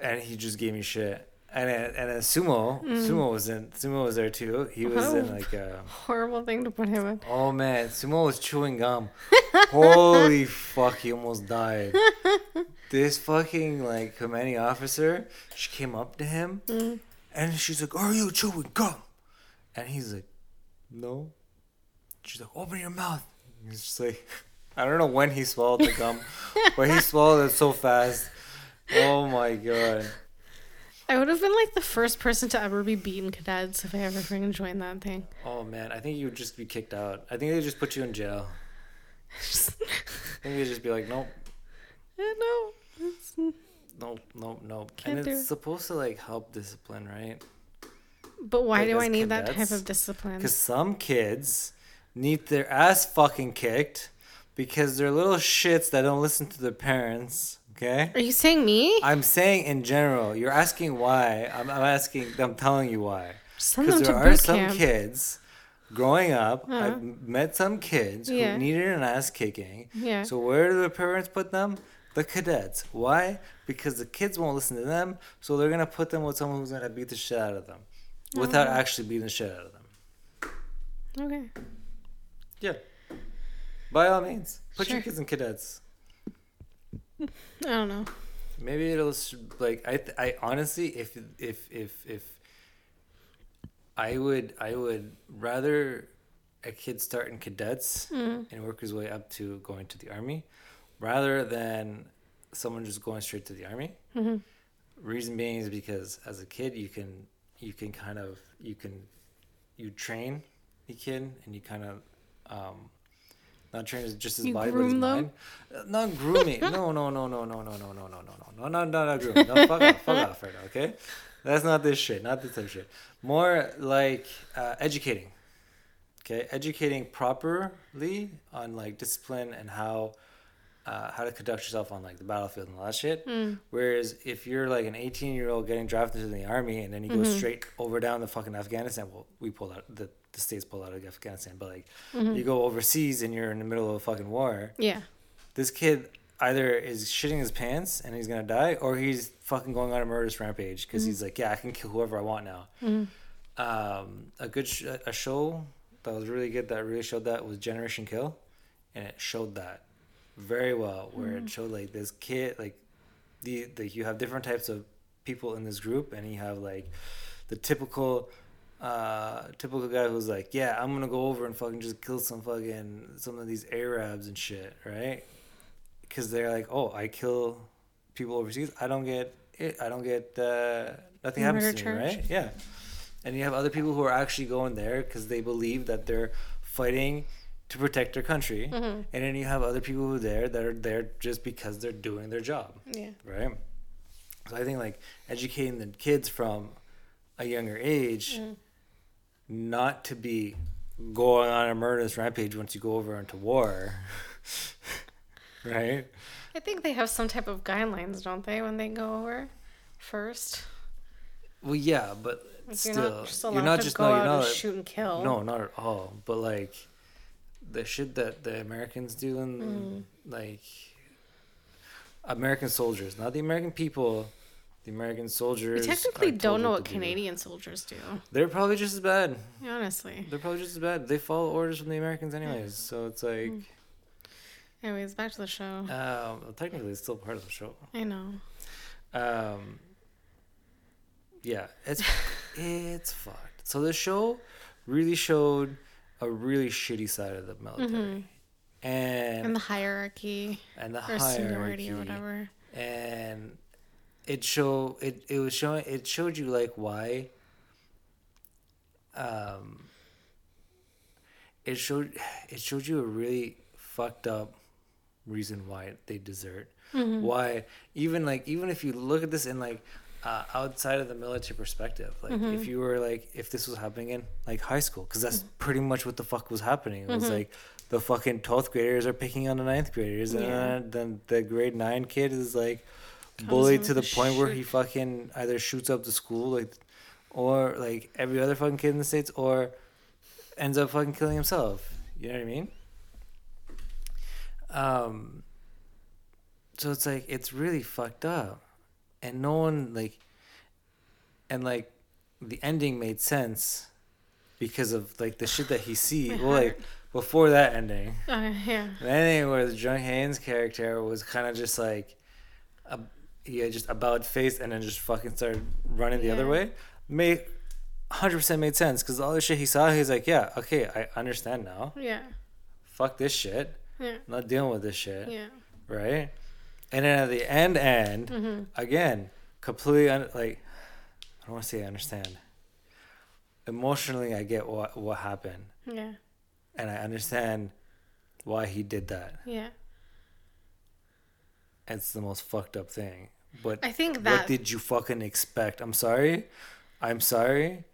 and he just gave me shit and then, and then sumo Mm. sumo was in sumo was there too he was in Oh. like a horrible thing to put him in. Oh man, Sumo was chewing gum. Holy fuck, he almost died. This fucking like commanding officer, she came up to him Mm. and she's like, Are you chewing gum? And he's like, No. She's like, Open your mouth. He's just like I don't know when he swallowed the gum, but he swallowed it so fast. Oh my god. I would have been like the first person to ever be beaten cadets if I ever freaking joined that thing. Oh man, I think you would just be kicked out. I think they'd just put you in jail. I think they'd just be like, Nope. It's, no, no, no. Can't and it's it. supposed to like help discipline, right? But why Like, do I need that type of discipline? Because some kids need their ass fucking kicked because they're little shits that don't listen to their parents. Okay. Are you saying me? I'm saying in general. You're asking why. I'm, I'm asking. I'm telling you why. Because there are some camp. kids growing up. Uh-huh. I've met some kids Yeah. who needed an ass kicking. Yeah. So where do the parents put them? The cadets. Why? Because the kids won't listen to them. So they're gonna put them with someone who's gonna beat the shit out of them, without Oh. actually beating the shit out of them. Okay. Yeah. By all means, put your kids in cadets. I don't know. Maybe it'll s- like I th- I honestly if if if if I would I would rather a kid start in cadets Mm. and work his way up to going to the army rather than someone just going straight to the army. hmm Reason being is because as a kid you can you can kind of you can you train the kid and you kind of um not train as just his You body but his groom them? mind. Uh, Not grooming. no, no, no, no, no, no, no, no, no, no, no, no, no, no, not grooming. No, fuck off, fuck off, right now, okay? That's not this shit. Not this type of shit. More like uh, educating. Okay, educating properly on like discipline and how uh, how to conduct yourself on like the battlefield and all that shit. Mm. Whereas if you're like an 18 year old getting drafted into the army and then you go Mhm. straight over down to fucking Afghanistan, well, we pulled out the the states pulled out of Afghanistan, but like Mhm. you go overseas and you're in the middle of a fucking war. Yeah. This kid either is shitting his pants and he's gonna die, or he's fucking going on a murderous rampage because he's like, yeah, I can kill whoever I want now. Mhm. Um, a good sh- a show that was really good that really showed that was Generation Kill, and it showed that very well. Where it showed like this kid, like the like you have different types of people in this group, and you have like the typical. Uh, typical guy who's like, yeah, I'm gonna go over and fucking just kill some fucking some of these Arabs and shit, right? Because they're like, oh, I kill people overseas. I don't get it. I don't get uh, nothing happens Murder to me, right? Yeah. And you have other people who are actually going there because they believe that they're fighting to protect their country, Mhm. and then you have other people who are there that are there just because they're doing their job, Yeah. right? So I think like educating the kids from a younger age, Mm. Not to be going on a murderous rampage once you go over into war, right? I think they have some type of guidelines, don't they, when they go over first? Well, yeah, but Like still, you're not just you're not to just go no, you're not shoot and kill. No, not at all. But like the shit that the Americans do and Mm. like American soldiers, not the American people, the American soldiers. We technically don't know what to do. Canadian soldiers do. They're probably just as bad. Honestly. They're probably just as bad. They follow orders from the Americans anyways. So it's like, Mm. Anyways, back to the show. um, well, technically it's still part of the show. I know. Um, yeah, it's it's fucked. So the show really showed a really shitty side of the military, Mhm. and And the hierarchy and the or hierarchy seniority or whatever. and it show it it was showing it showed you like why um it showed it showed you a really fucked up reason why they desert Mm-hmm. why even like even if you look at this in like uh, outside of the military perspective like Mm-hmm. if you were like if this was happening in like high school because that's pretty much what the fuck was happening it was Mm-hmm. like the fucking 12th graders are picking on the ninth graders and Yeah. then, then the grade 9 kid is like bullied to the point where he fucking either shoots up the school like or like every other fucking kid in the states or ends up fucking killing himself. You know what i mean? Um so it's like it's really fucked up. And no one like and like the ending made sense because of like the shit that he see well like before that ending. Uh, yeah. the ending where the Jung Hae-in's character was kind of just like had just about face and then just fucking started running the other way made 100% made sense because all the shit he saw he's like yeah okay i understand now Yeah. fuck this shit Yeah. I'm not dealing with this shit Yeah. right? And then at the end, end Mm-hmm. again, completely un- like I don't want to say I understand. Emotionally, I get what what happened, Yeah. and I understand why he did that. Yeah. It's the most fucked up thing, But I think what did you fucking expect? I'm sorry. I'm sorry.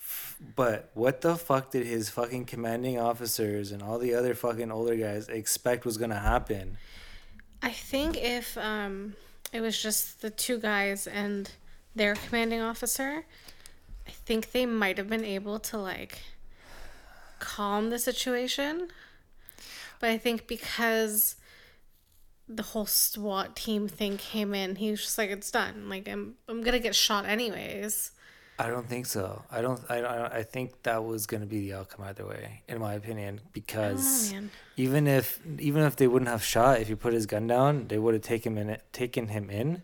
F- But what the fuck did his fucking commanding officers and all the other fucking older guys expect was gonna happen? I think if um, it was just the two guys and their commanding officer, I think they might have been able to like calm the situation. But I think because the whole SWAT team thing came in, he was just like, "It's done. Like I'm, I'm gonna get shot anyways." I don't think so. I don't. I. I, I think that was gonna be the outcome either way, in my opinion. Because man. even if even if they wouldn't have shot, if he put his gun down, they would have taken him in, taken him in,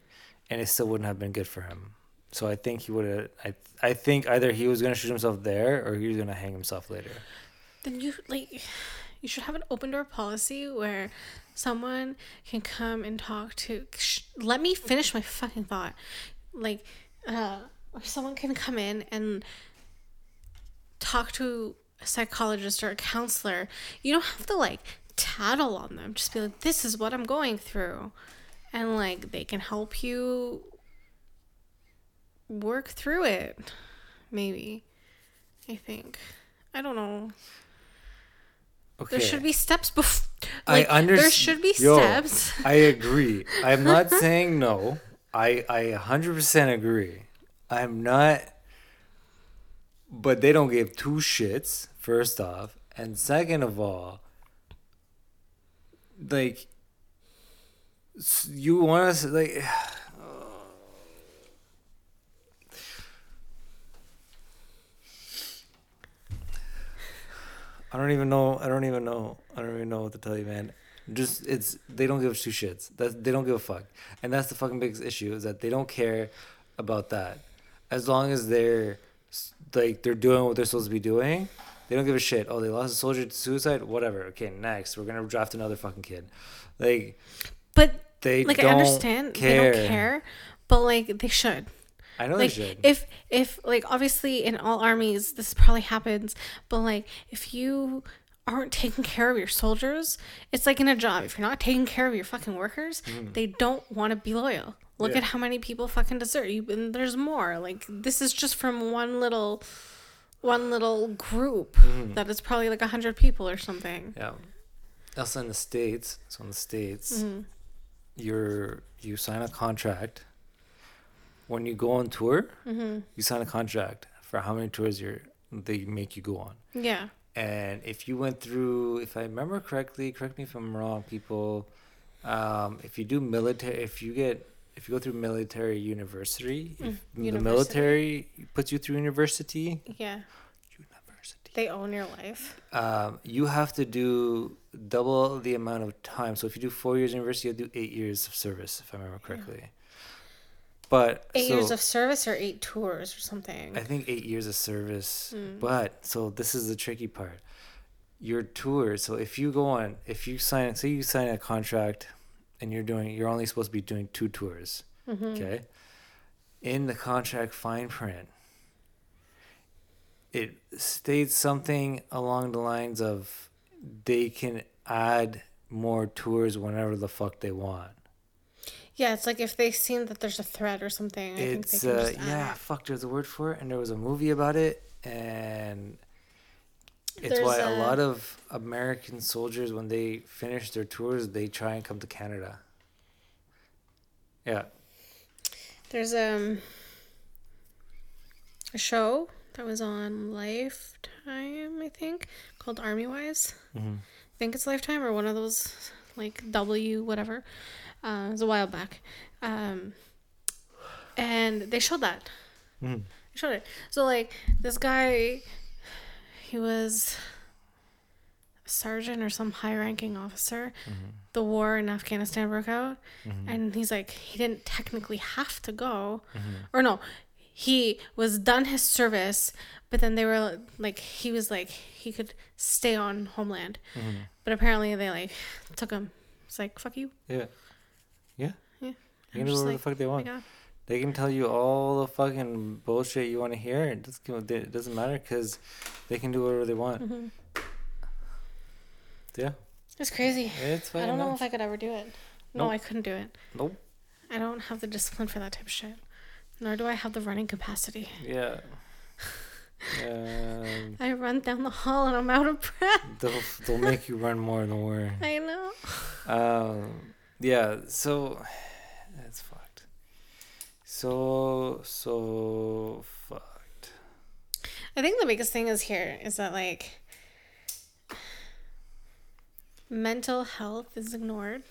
and it still wouldn't have been good for him. So I think he would have. I. I think either he was gonna shoot himself there, or he was gonna hang himself later. then you like you should have an open door policy where someone can come and talk to sh- let me finish my fucking thought like uh or someone can come in and talk to a psychologist or a counselor you don't have to like tattle on them just be like this is what i'm going through and like they can help you work through it maybe i think i don't know Okay. there should be steps before. I understand. There should be Yo, steps. I agree. I'm not saying no. I I 100% agree. I'm not. But they don't give two shits. First off, and second of all, like you want us like. I don't even know. I don't even know. I don't even know what to tell you, man. Just it's they don't give two shits. That they don't give a fuck, and that's the fucking biggest issue is that they don't care about that. As long as they're like they're doing what they're supposed to be doing, they don't give a shit. Oh, they lost a soldier to suicide. Whatever. Okay, next we're gonna draft another fucking kid. Like But they like don't I understand care. they don't care, but like they should. I know Like they should. if if like obviously in all armies this probably happens, but like if you aren't taking care of your soldiers, it's like in a job. If you're not taking care of your fucking workers, they don't want to be loyal. Look Mm. Yeah. at how many people fucking desert you, and there's more. Like this is just from one little, one little group Mm-hmm. that is probably like a hundred people or something. Yeah. Also in the states, so in the states, Mm-hmm. you're you sign a contract. When you go on tour, Mm-hmm. you sign a contract for how many tours you're they make you go on. Yeah. And if you went through, if I remember correctly, correct me if I'm wrong, people. Um, if you do military, if you get, if you go through military university, if the Mm, university. military puts you through university, Yeah. university, They own your life. um, you have to do double the amount of time. So if you do four years university, you'll do eight years of service, if I remember correctly. But Eight so years of service or eight tours or something. I think eight years of service. Mm. But so this is the tricky part. Your tour. So if you go on, if you sign, say you sign a contract, and you're doing, you're only supposed to be doing two tours. Mm-hmm. Okay. In the contract fine print, it states something along the lines of they can add more tours whenever the fuck they want. Yeah, it's like if they seen that there's a threat or something. I it's think they can uh, yeah, it. fuck. There's a word for it, and there was a movie about it, and it's There's why a, a- lot of American soldiers, when they finish their tours, they try and come to Canada. Yeah, There's um a show that was on Lifetime, I think, called Army Wives. Mhm. I think it's Lifetime or one of those like W whatever. Uh, it was a while back, um, and they showed that. Mhm. They showed it. So like this guy, he was a sergeant or some high-ranking officer. The war in Afghanistan broke out, and he's like, he didn't technically have to go, or no, he was done his service, but then they were like, he was like, he could stay on homeland, but apparently they like took him. It's like fuck you. yeah, yeah. Yeah. They can do whatever like, the fuck they want. They can tell you all the fucking bullshit you want to hear. It doesn't, it doesn't matter because they can do whatever they want. Mm-hmm. Yeah, It's crazy. it's. I don't know if I could ever do it. No, Nope. I couldn't do it. Nope. I don't have the discipline for that type of shit. Nor do I have the running capacity. Yeah. Um, I run down the hall and I'm out of breath. they'll they'll make you run more. Don't worry. I know. Um, yeah. So that's fucked. So so fucked. I think the biggest thing is here is that like mental health is ignored.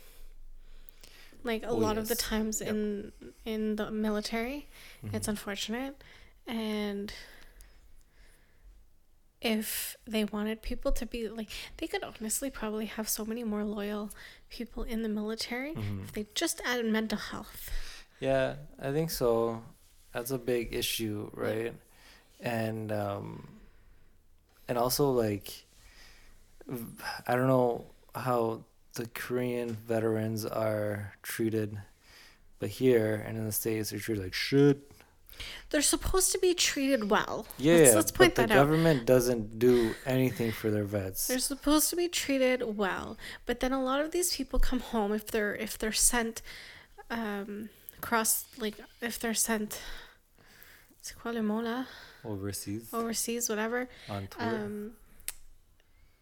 Like a Oh, lot of the times Yep. in in the military, Mm-hmm. it's unfortunate, and if they wanted people to be like, they could honestly probably have so many more loyal people in the military Mm-hmm. if they just added mental health. Yeah, I think so. That's a big issue, right? And um and also like i don't know how the Korean veterans are treated, but here and in the states they're treated like shit. They're supposed to be treated well. Yeah, let's, let's point but that the out. government doesn't do anything for their vets. They're supposed to be treated well, but then a lot of these people come home if they're if they're sent um across like if they're sent le overseas overseas whatever on tour. um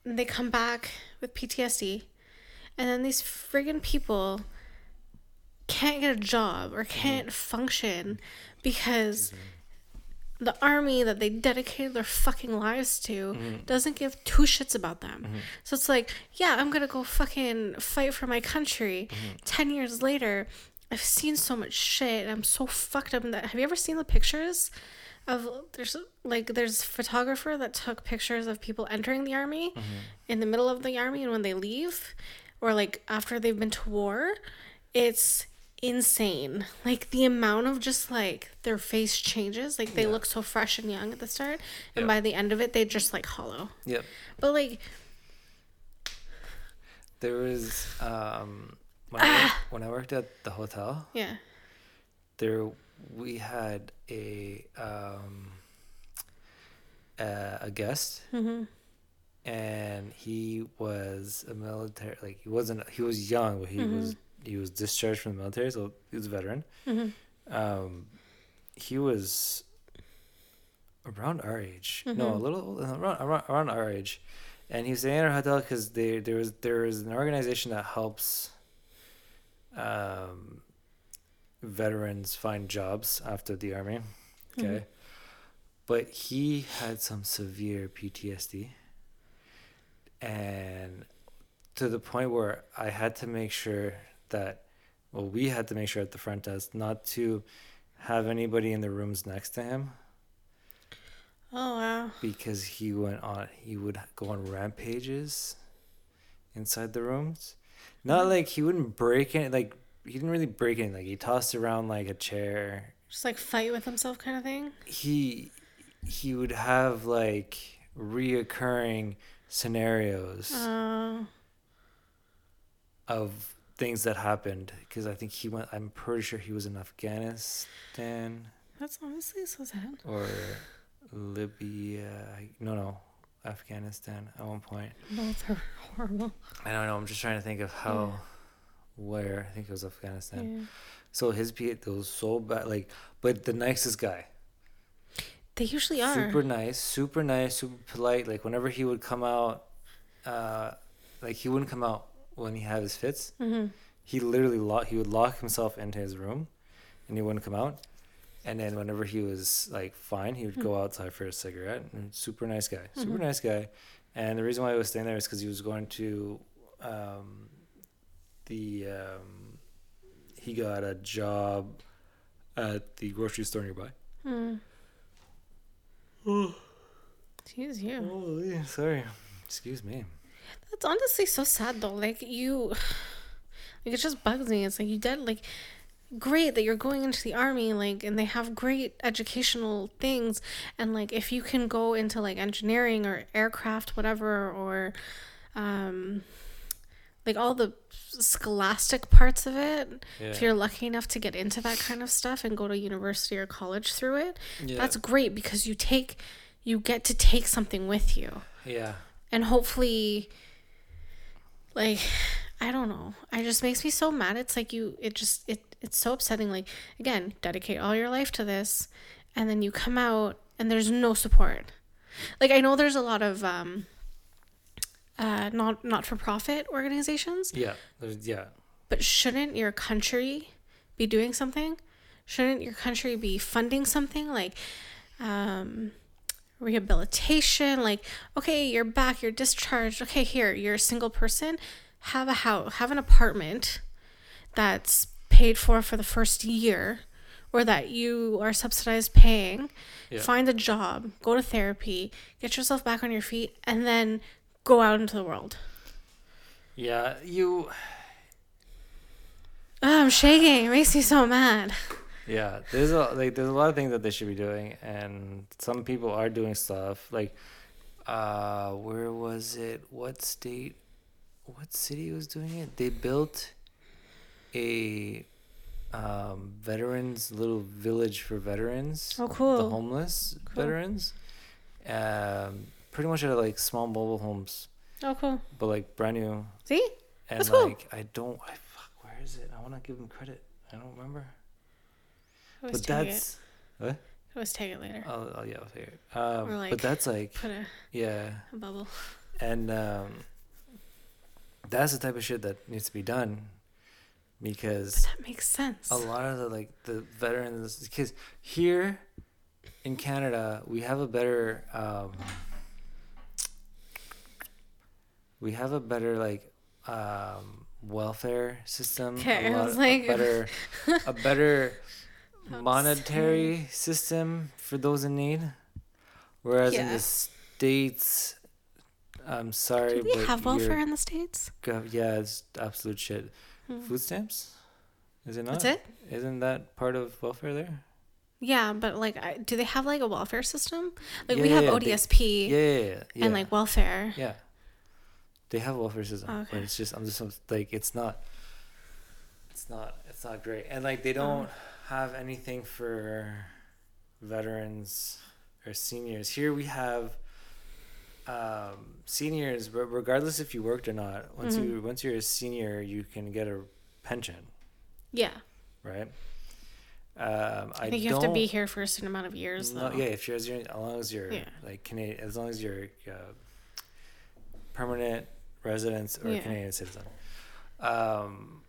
they come back with PTSD and then these friggin' people can't get a job or can't function because mm-hmm. the army that they dedicated their fucking lives to mm-hmm. doesn't give two shits about them. Mm-hmm. So it's like, yeah, I'm gonna go fucking fight for my country. Ten years later, I've seen so much shit. I'm so fucked up. In that, have you ever seen the pictures of there's like there's a photographer that took pictures of people entering the army in the middle of the army and when they leave, or like after they've been to war. It's insane. Like the amount of just like their face changes. Like they look so fresh and young at the start, and Yeah. by the end of it, they just like hollow. Yep. But like, There was um when I, worked, when I worked at the hotel, yeah, there we had a um a, a guest Mm-hmm. and he was a military like he wasn't he was young but he Mm-hmm. was he was discharged from the military so he was a veteran Mm-hmm. um he was around our age no Mm-hmm. a little around, around around our age and he was staying at our hotel because they there was there is an organization that helps um veterans find jobs after the army okay Mm-hmm. but he had some severe PTSD and to the point where I had to make sure that well we had to make sure at the front desk not to have anybody in the rooms next to him. Oh wow, because he went on he would go on rampages inside the rooms. Not like he wouldn't break it like he didn't really break anything like he tossed around like a chair. Just like fight with himself kind of thing. he he would have like reoccurring scenarios Uh, of things that happened because I think he went. I'm pretty sure he was in Afghanistan that's honestly so sad. or Libya. No, no, Afghanistan at one point. Both are horrible. I don't know. I'm just trying to think of how, where. I think it was Afghanistan. Yeah. So his it was so bad. Like, but the nicest guy. They usually are. super nice, super nice, super polite. Like whenever he would come out, uh, like he wouldn't come out when he had his fits. hmm He literally lock. He would lock himself into his room, and he wouldn't come out. And then whenever he was like fine, he would go outside for a cigarette. And super nice guy, super nice guy. And the reason why he was staying there is because he was going to, um, the um, he got a job at the grocery store nearby. Mm. Jeez, you. Oh, yeah, sorry. Excuse me. That's honestly so sad though. Like you, like it just bugs me. It's like you did like great that you're going into the army, like, and they have great educational things, and like if you can go into like engineering or aircraft, whatever, or um, like all the scholastic parts of it. yeah. If you're lucky enough to get into that kind of stuff and go to university or college through it, Yeah. that's great because you take, you get to take something with you Yeah. And hopefully like i don't know it just makes me so mad it's like you it just it it's so upsetting. Like again, dedicate all your life to this, and then you come out and there's no support. Like I know there's a lot of um, uh, not not for profit organizations, Yeah. Yeah. but shouldn't your country be doing something? Shouldn't your country be funding something like um, rehabilitation? Like, okay, you're back, you're discharged. Okay, here, you're a single person. Have a house, have an apartment that's paid for for the first year or that you are subsidized paying. Yeah. Find a job, go to therapy, get yourself back on your feet, and then go out into the world. Yeah. You. Oh, I'm shaking. It makes me so mad. Yeah, there's a like there's a lot of things that they should be doing, and some people are doing stuff. Like, uh, where was it? What state? What city was doing it? They built a um, veterans little village for veterans. Oh, cool. The homeless Cool. veterans. Um, pretty much of like small mobile homes, Oh, cool. but like brand new. See? And That's cool. like I don't, I fuck, where is it? I want to give them credit. I don't remember. I But take that's. it. I always take it later. Oh, oh yeah, I'll figure it. Um, like- but that's like, Put a, yeah, a bubble. and um, that's the type of shit that needs to be done, because That makes sense. a lot of the like the veterans, because here in Canada we have a better, um, we have a better like um, welfare system. Okay, a I lot was a like- better, a better monetary system for those in need. Whereas in the states, I'm sorry, Do we but have welfare in the States? yeah, it's absolute shit. Hmm. Food stamps, is it not? That's it? Isn't that part of welfare there? Yeah, but like, I, do they have like a welfare system? Like, Yeah, we have yeah, they- ODSP Yeah, yeah, yeah. yeah. and like welfare. yeah, they have welfare system, Oh, Okay. but it's just I'm just like it's not, it's not, it's not great, and like Oh. they don't have anything for veterans or seniors. Here we have um, seniors, but regardless if you worked or not, once Mhm. you once you're a senior, you can get a pension, Yeah. right? Um, I, I think you have to be here for a certain amount of years, No, though. yeah, if you're as, long as you're Yeah. like Canadian, as long as you're uh, permanent residents or Yeah. Canadian citizen. Um,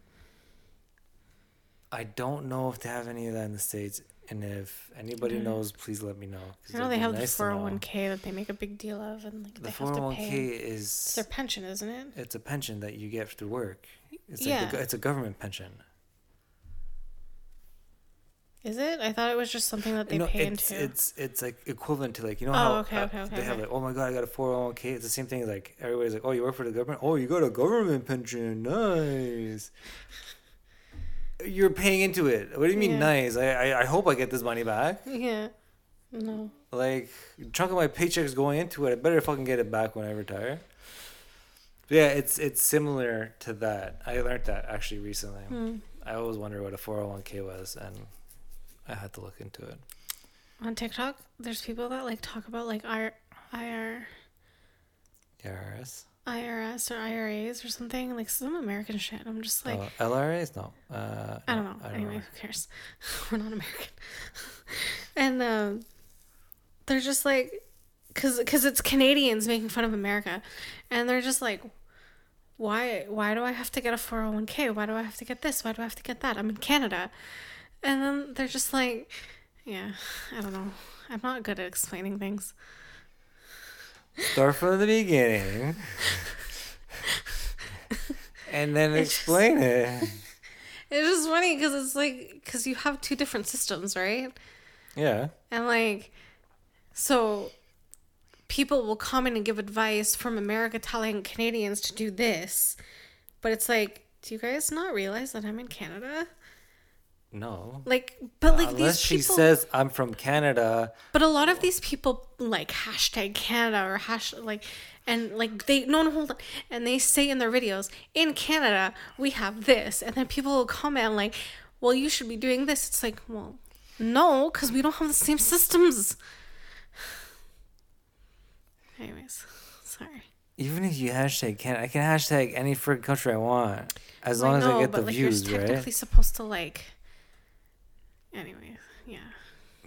I don't know if they have any of that in the states, and if anybody Mhm. knows, please let me know. I know they have nice the 401k that they make a big deal of, and like The they four have hundred to one pay. k It's their pension, isn't it? it's a pension that you get through work. It's like Yeah. the, go- it's a government pension. Is it? I thought it was just something that they no, pay it's into. it's it's like equivalent to like you know Oh, how okay, okay, okay, they have like oh my god I got a four hundred one k. It's the same thing. Like everybody's like oh you work for the government. Oh you got a government pension. Nice. You're paying into it. What do you mean Yeah. nice? I, I I hope I get this money back. yeah. No. Like chunk of my paycheck is going into it. I better fucking get it back when I retire. But yeah, it's it's similar to that. I learned that actually recently. Hmm. I always wondered what a four hundred one k was, and I had to look into it. On TikTok, there's people that like talk about like IR, IR, IRS. IRS or IRAs or something, like some American shit. I'm just like, oh, LRAs? No. Uh, I don't know. anyway, who cares? We're not American. and um, they're just like, cause, cause it's Canadians making fun of America, and they're just like, why, why do I have to get a four hundred one k? Why do I have to get this? Why do I have to get that? I'm in Canada, and then they're just like, yeah, I don't know. I'm not good at explaining things. Start from the beginning. and then It's explain it. It's just funny because it's like because you have two different systems, right? Yeah. And like, so people will come in and give advice from America telling Canadians to do this. But it's like, do you guys not realize that I'm in Canada? No. Like, but like Unless these she says I'm from Canada. but a lot of these people like hashtag Canada or hash like, and like they no no hold on, and they say in their videos in Canada we have this, and then people will comment like, well you should be doing this. It's like, well, no, because we don't have the same systems. Anyways, sorry. Even if you hashtag Canada, I can hashtag any freaking country I want. As long as I get the like, views, you're right? technically supposed to like Anyways, yeah.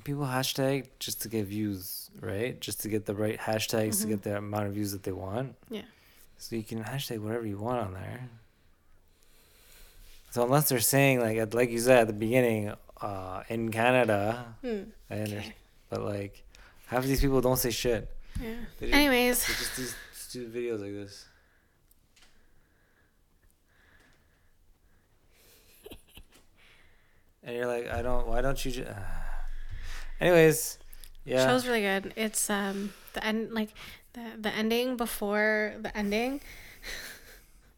People hashtag just to get views, right? Just to get the right hashtags to Mhm. get the amount of views that they want. Yeah. So you can hashtag whatever you want on there. So unless they're saying like like you said at the beginning, uh, in Canada. I under- Okay. but like half of these people don't say shit. Yeah. They just, Anyways, they just do stupid videos like this. And you're like, I don't. Why don't you just? Anyways, yeah. show's really good. It's um the end like the the ending before the ending.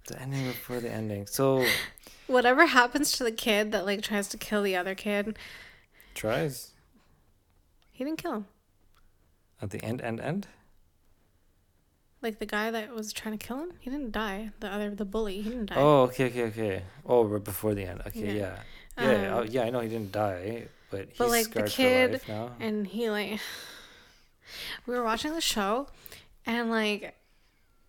The ending before the ending. So Whatever happens to the kid that like tries to kill the other kid, tries he didn't kill him. at the end, end, end. Like the guy that was trying to kill him, he didn't die. The other the bully, he didn't die. Oh, okay, okay, okay. Oh, right before the end. Okay, Yeah. yeah, yeah, oh, Um, yeah. I know he didn't die, but he's But, like, the scarred kid for life now. and he like we were watching the show and like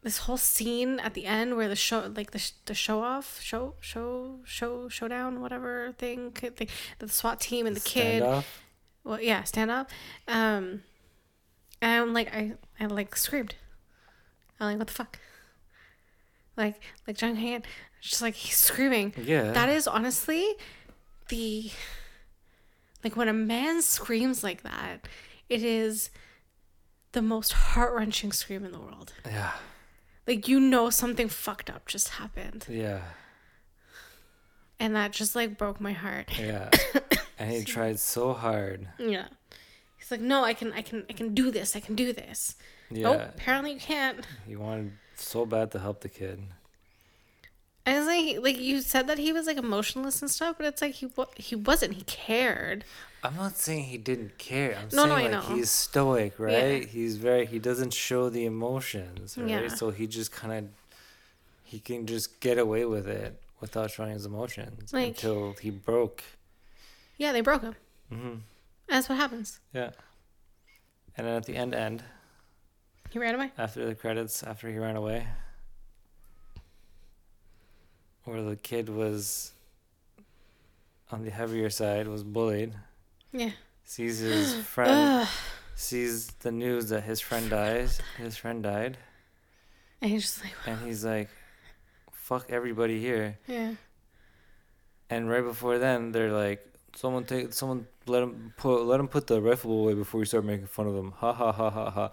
this whole scene at the end where the show like the, the show off show show show showdown whatever thing thing the SWAT team and the, kid Standoff? well yeah stand up um and I'm like I I like screamed I'm like what the fuck like like John Han just like he's screaming Yeah. that is honestly the like when a man screams like that, it is the most heart wrenching scream in the world. yeah. Like you know something fucked up just happened. Yeah. And that just like broke my heart. Yeah. and he tried so hard. Yeah. He's like, No, I can I can I can do this, I can do this. Yeah. Nope, apparently you can't. He wanted so bad to help the kid. And it's like like you said that he was like emotionless and stuff, but it's like he he wasn't. He cared. I'm not saying he didn't care. I'm No, no, saying I like know. he's stoic, right? He's very he doesn't show the emotions, right? Yeah. So he just kind of he can just get away with it without showing his emotions Like- until he broke. Yeah, they broke him. hmm That's what happens. Yeah. And then at the end, end He ran away. after the credits, after he ran away, where the kid was on the heavier side, was bullied, Yeah. sees his friend, sees the news that his friend dies, his friend died, And he's just like, and he's like, "Fuck everybody here." yeah. And right before then, they're like, "Someone take, someone let him put, let him put the rifle away before you start making fun of him." Ha ha ha ha ha.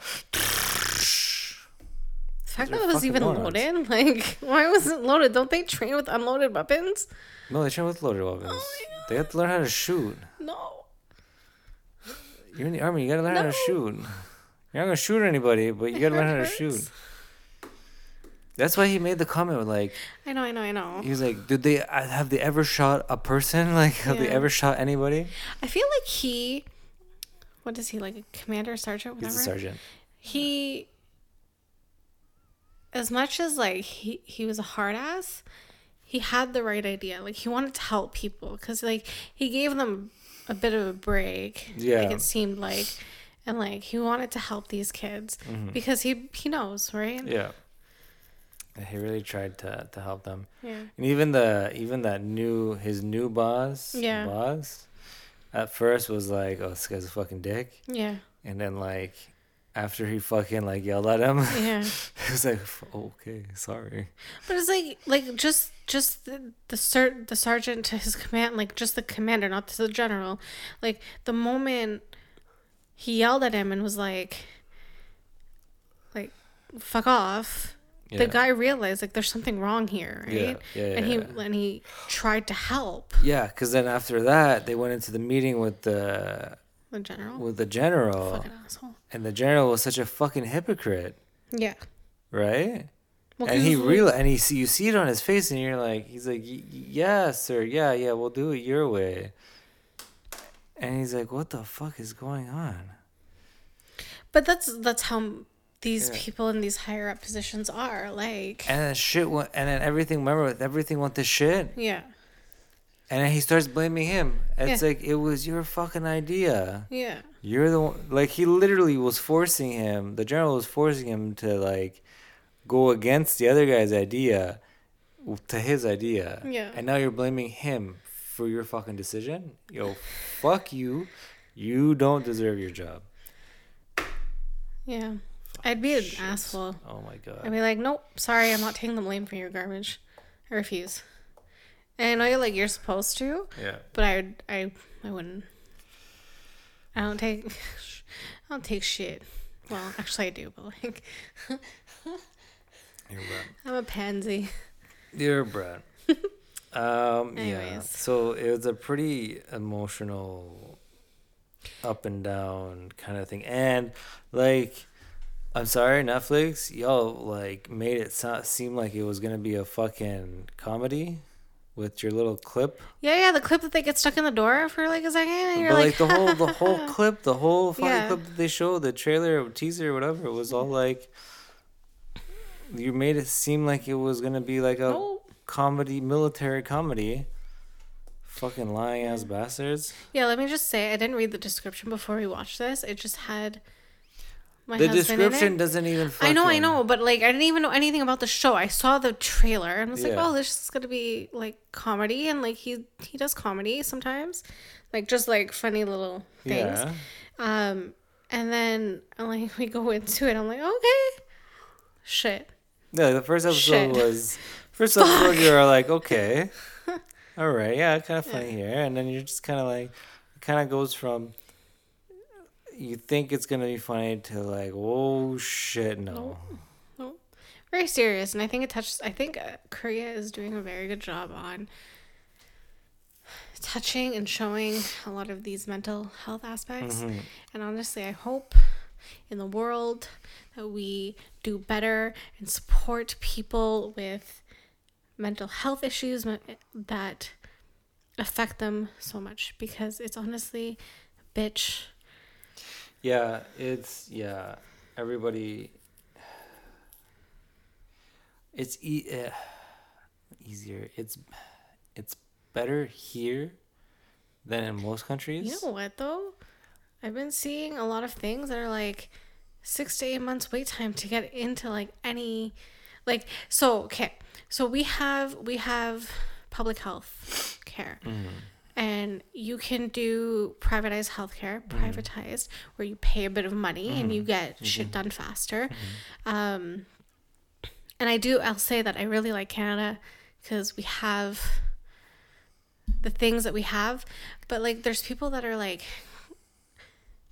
Fact that it was even morons. loaded, like, why was it loaded? Don't they train with unloaded weapons? No, they train with loaded weapons. Oh they have to learn how to shoot. No. You're in the army. You gotta learn how to shoot. You're not gonna shoot anybody, but you gotta learn how to shoot. That's why he made the comment with like I know, I know, I know. he was like, "Did they uh, have they ever shot a person? Like, have they ever shot anybody?" I feel like he, what is he like, a commander, sergeant, whatever. He's a sergeant. He, as much as like he he was a hard ass, he had the right idea. Like he wanted to help people because like he gave them a bit of a break. Yeah. like it seemed like, and like he wanted to help these kids because he he knows, right? Mm-hmm. Yeah. Yeah, He really tried to to help them. Yeah. And even the even that new his new boss, Yeah. boss, at first was like, "Oh, this guy's a fucking dick," Yeah. and then like after he fucking like yelled at him, Yeah. he was like, "Oh, "Okay, sorry." But it's like like just just the the ser- the sergeant to his command like just the commander, not to the general. Like the moment he yelled at him and was like like fuck off. Yeah. The guy realized like there's something wrong here, right? Yeah, yeah, and he yeah. and he tried to help Yeah, because then after that, they went into the meeting with the the general. with the general, Fucking asshole. and the general was such a fucking hypocrite, Yeah. right? Well, and he real and he see you see it on his face, and you're like, he's like, "Y- yeah, sir, yeah, yeah, we'll do it your way. And he's like, what the fuck is going on? But that's that's how these Yeah. people in these higher up positions are. Like And then shit went, and then everything. Remember, everything went to shit. yeah. And then he starts blaming him. It's Yeah. like it was your fucking idea. Yeah. You're the one. Like he literally was forcing him. The general was forcing him to like go against the other guy's idea to his idea. Yeah. And now you're blaming him for your fucking decision, yo, fuck you. You don't deserve your job. Yeah. I'd be an Shit. asshole. Oh my god. I'd be like, nope, sorry, I'm not taking the blame for your garbage. I refuse. And I know you're like you're supposed to, yeah. but I I I wouldn't. I don't take I don't take shit. Well, actually I do, but like You're right. I'm a pansy. Dear Brad. um, yeah. Anyways. So it was a pretty emotional, up and down kind of thing, and like, I'm sorry, Netflix, y'all like made it so- seem like it was gonna be a fucking comedy with your little clip, Yeah, yeah, the clip that they get stuck in the door for like a second and you're but like, like, the whole the whole clip, the whole fucking Yeah. clip that they show, the trailer, or teaser, or whatever, it was all like. You made it seem like it was gonna be like a No. comedy, military comedy. Fucking lying ass bastards. Yeah, let me just say I didn't read the description before we watched this. It just had my the husband in it. description doesn't even. Fucking, I know, I know, but like I didn't even know anything about the show. I saw the trailer and was like, Yeah. "Oh, this is gonna be like comedy," and like he he does comedy sometimes, like just like funny little things. Yeah. Um, and then like we go into it, I'm like, okay, shit, Yeah. The first episode Shit. was. First episode, you're like, okay, all right, yeah, kind of funny here, and then you're just kind of like, it kind of goes from. You think it's gonna be funny to like, oh shit, no. No. Very serious. And I think it touches. I think uh, Korea is doing a very good job on touching and showing a lot of these mental health aspects. Mhm. And honestly, I hope in the world that we do better and support people with mental health issues that affect them so much because it's honestly bitch. Yeah, it's yeah. Everybody. It's e- uh, easier. It's it's better here than in most countries. You know what though? I've been seeing a lot of things that are like six to eight months wait time to get into like any like so okay. So we have we have public health care. And you can do privatized healthcare, mm-hmm. privatized, where you pay a bit of money and you mm-hmm. get mm-hmm. shit done faster. Um, and I do, I'll say that I really like Canada because we have the things that we have but like there's people that are like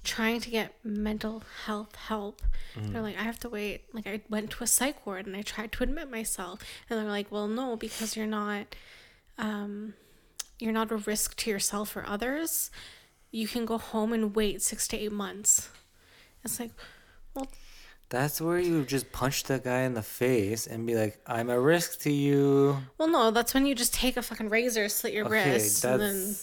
trying to get mental health help. They're mm. like i have to wait. Like i went to a psych ward and i tried to admit myself and they're like well no because you're not um you're not a risk to yourself or others you can go home and wait six to eight months it's like well That's where you just punch the guy in the face and be like, "I'm a risk to you." well no that's when you just take a fucking razor slit your Okay, wrists and then.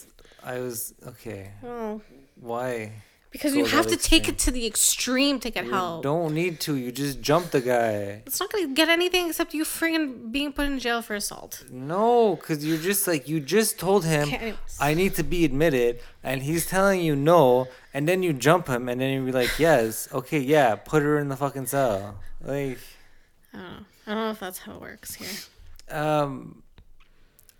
I was okay. well Why? Because you have to take it to the extreme to get You help don't need to. You just jump the guy. It's not gonna get anything except you friggin' being put in jail for assault. No, because you're just like you just told him Okay. I need to be admitted, and he's telling you no, and then you jump him, and then you be like, yes, okay, yeah, put her in the fucking cell. Like, I don't know. I don't know if that's how it works here. um,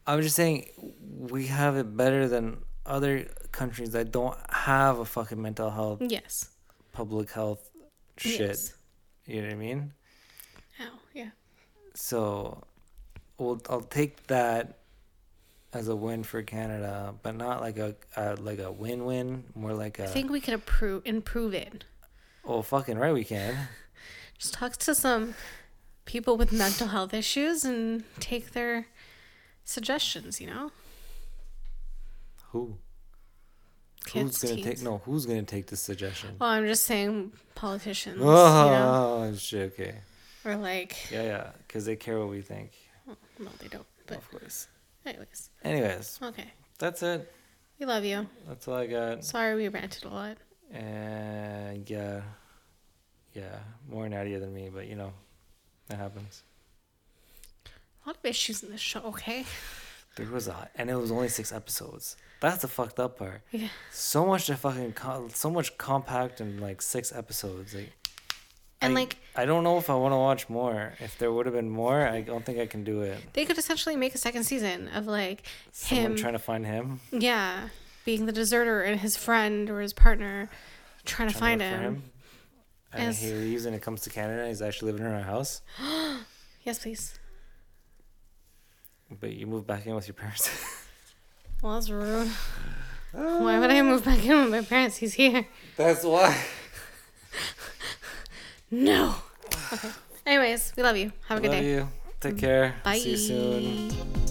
I'm just saying we have it better than other countries that don't have a fucking mental health, Yes. public health shit. Yes. You know what I mean? Oh, yeah. So, we'll, I'll take that as a win for Canada, but not like a, a like a win-win, more like a I think we could improve improve it. oh fucking right we can. Just talk to some people with mental health issues and take their suggestions, you know? Who? Who's gonna take no? Who's gonna take this suggestion? Well, I'm just saying politicians, you oh, know? Oh shit! Okay, Or like, yeah, yeah, because they care what we think, no, they don't. But of course. anyways, Anyways, okay. that's it. We love you. That's all I got. Sorry we ranted a lot. And yeah, yeah, more Nadia than me, but you know, that happens. A lot of issues in this show, okay? There was a, and it was only six episodes. That's the fucked up part. Yeah. So much to fucking, co- so much compact in like six episodes. Like, And I, like I don't know if I want to watch more. If there would have been more, I don't think I can do it. they could essentially make a second season of like Someone him trying to find him, yeah, being the deserter and his friend or his partner trying to find to for him. And As- he leaves and it comes to Canada. He's actually living in our house, Yes, please. but you move back in with your parents. Well, that's rude. Why would I move back in with my parents? He's here. That's why. No. Okay. Anyways, we love you. Have a good Love day. you. Take care. Bye. See you soon.